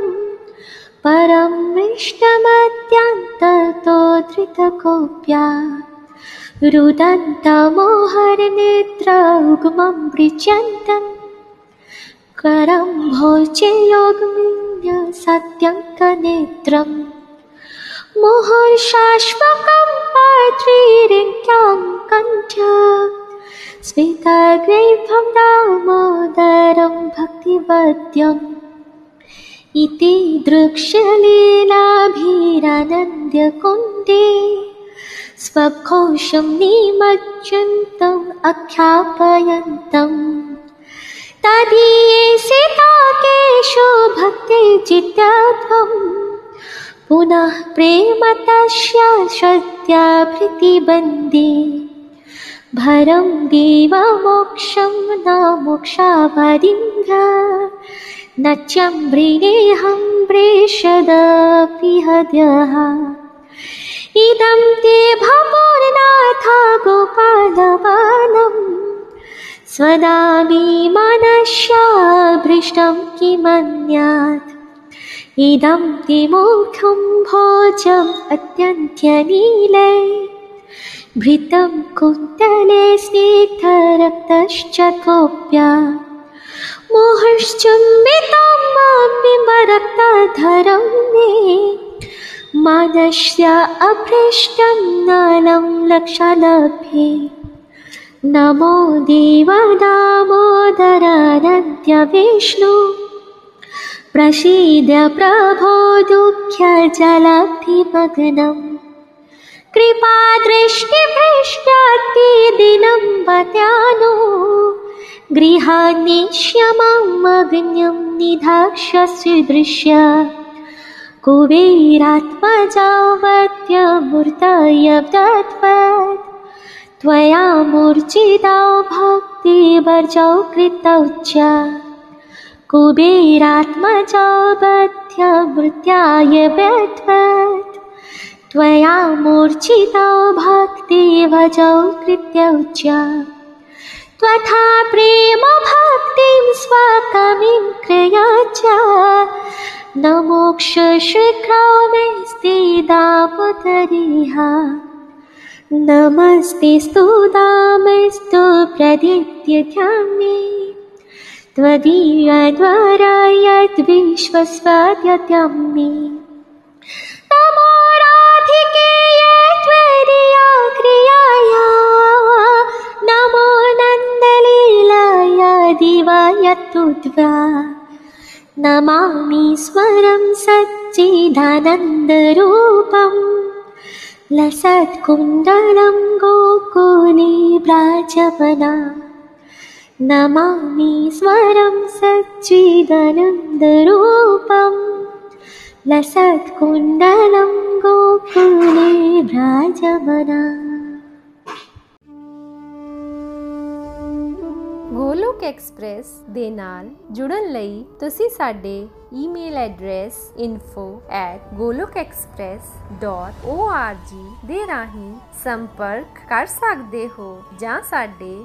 परं मिष्टमत्यन्ततो धृतकोऽप्या रुदन्तमोहरनेत्र उग्मं ऋच्यन्तम् करं भोजे योगमिन्य सत्यङ्कनेत्रम् मुहुर्शाश्वकं पात्रीरिङ्क्यां कण्ठ। स्मितग्रैभं दामोदरं भक्तिवद्यम्। इति दृक्ष्यलीलाभिरानन्द्यकुण्डे स्वघोषं निमज्जन्तम् अख्यापयन्तम् तदीयसिताकेषु भक्ति चित्तत्वम् पुनः प्रेम तस्य श्रद्धा प्रतिबन्धे भरं देवमोक्षं न मोक्षावदिङ्ग न चम्ब्रिणेऽहं प्रेषदपि हद्यः इदं ते भवोर्नाथ गोपालवानम् स्वदामि मनस्याभृष्टं किमन्यात् इदं मोक्षं भोजम् अत्यन्त्यनीले। भृतं कुन्तले स्निग्धरक्तश्च कोप्या मुहुश्चुम्बितं बिम्बरक्तधरं मे। मानस्य अभ्रष्टं नलं लक्षलभ्ये नमो देवदामोदरानद्य विष्णु प्रसीद प्रभो दुःख्यजलभिमग्नम् कृपादृष्टिभ्रष्टातिदिनं वत्यानो गृहान्निश्यमग्न्यं निधाक्ष्यसि दृश्य कुबेरात्मजावत्यमूर्तय दत्वत्। त्वया मूर्छितौ भक्तिवर्जौ कृतौ च कुबेरात्मजाबध्य मृत्याय बद्वत् त्वया मूर्छिता भक्ति भजौ कृत्यज्या त्वथा प्रेमभक्तिं स्वकमिं कृयज न मोक्षशिखौ मोक्षशीक्रामेस्ते दापुतरिह नमस्ते स्तु दामस्तु दामैस्तु प्रदित्ये त्वदीयद्वारा यद्विश्वस्वाद्यत्यं मे नमो राधिकेय त्वदीया क्रियाया नमो नन्दलीलाय दिवाय तुद्वा नमामि स्वरं सच्चिदानन्दरूपम्। लसत्कुण्डलं गोकुले व्राजवना नमामि स्वरं सच्चिदानन्दरूपम् लसत्कुण्डलं गोकुले व्राजवना ਗੋਲੋਕ ਐਕਸਪ੍ਰੈਸ ਦੇ ਨਾਲ ਜੁੜਨ ਲਈ ਤੁਸੀਂ ਸਾਡੇ ਈਮੇਲ ਐਡਰੈਸ info@golokexpress.org ਦੇ ਰਾਹੀਂ ਸੰਪਰਕ ਕਰ ਸਕਦੇ ਹੋ ਜਾਂ ਸਾਡੇ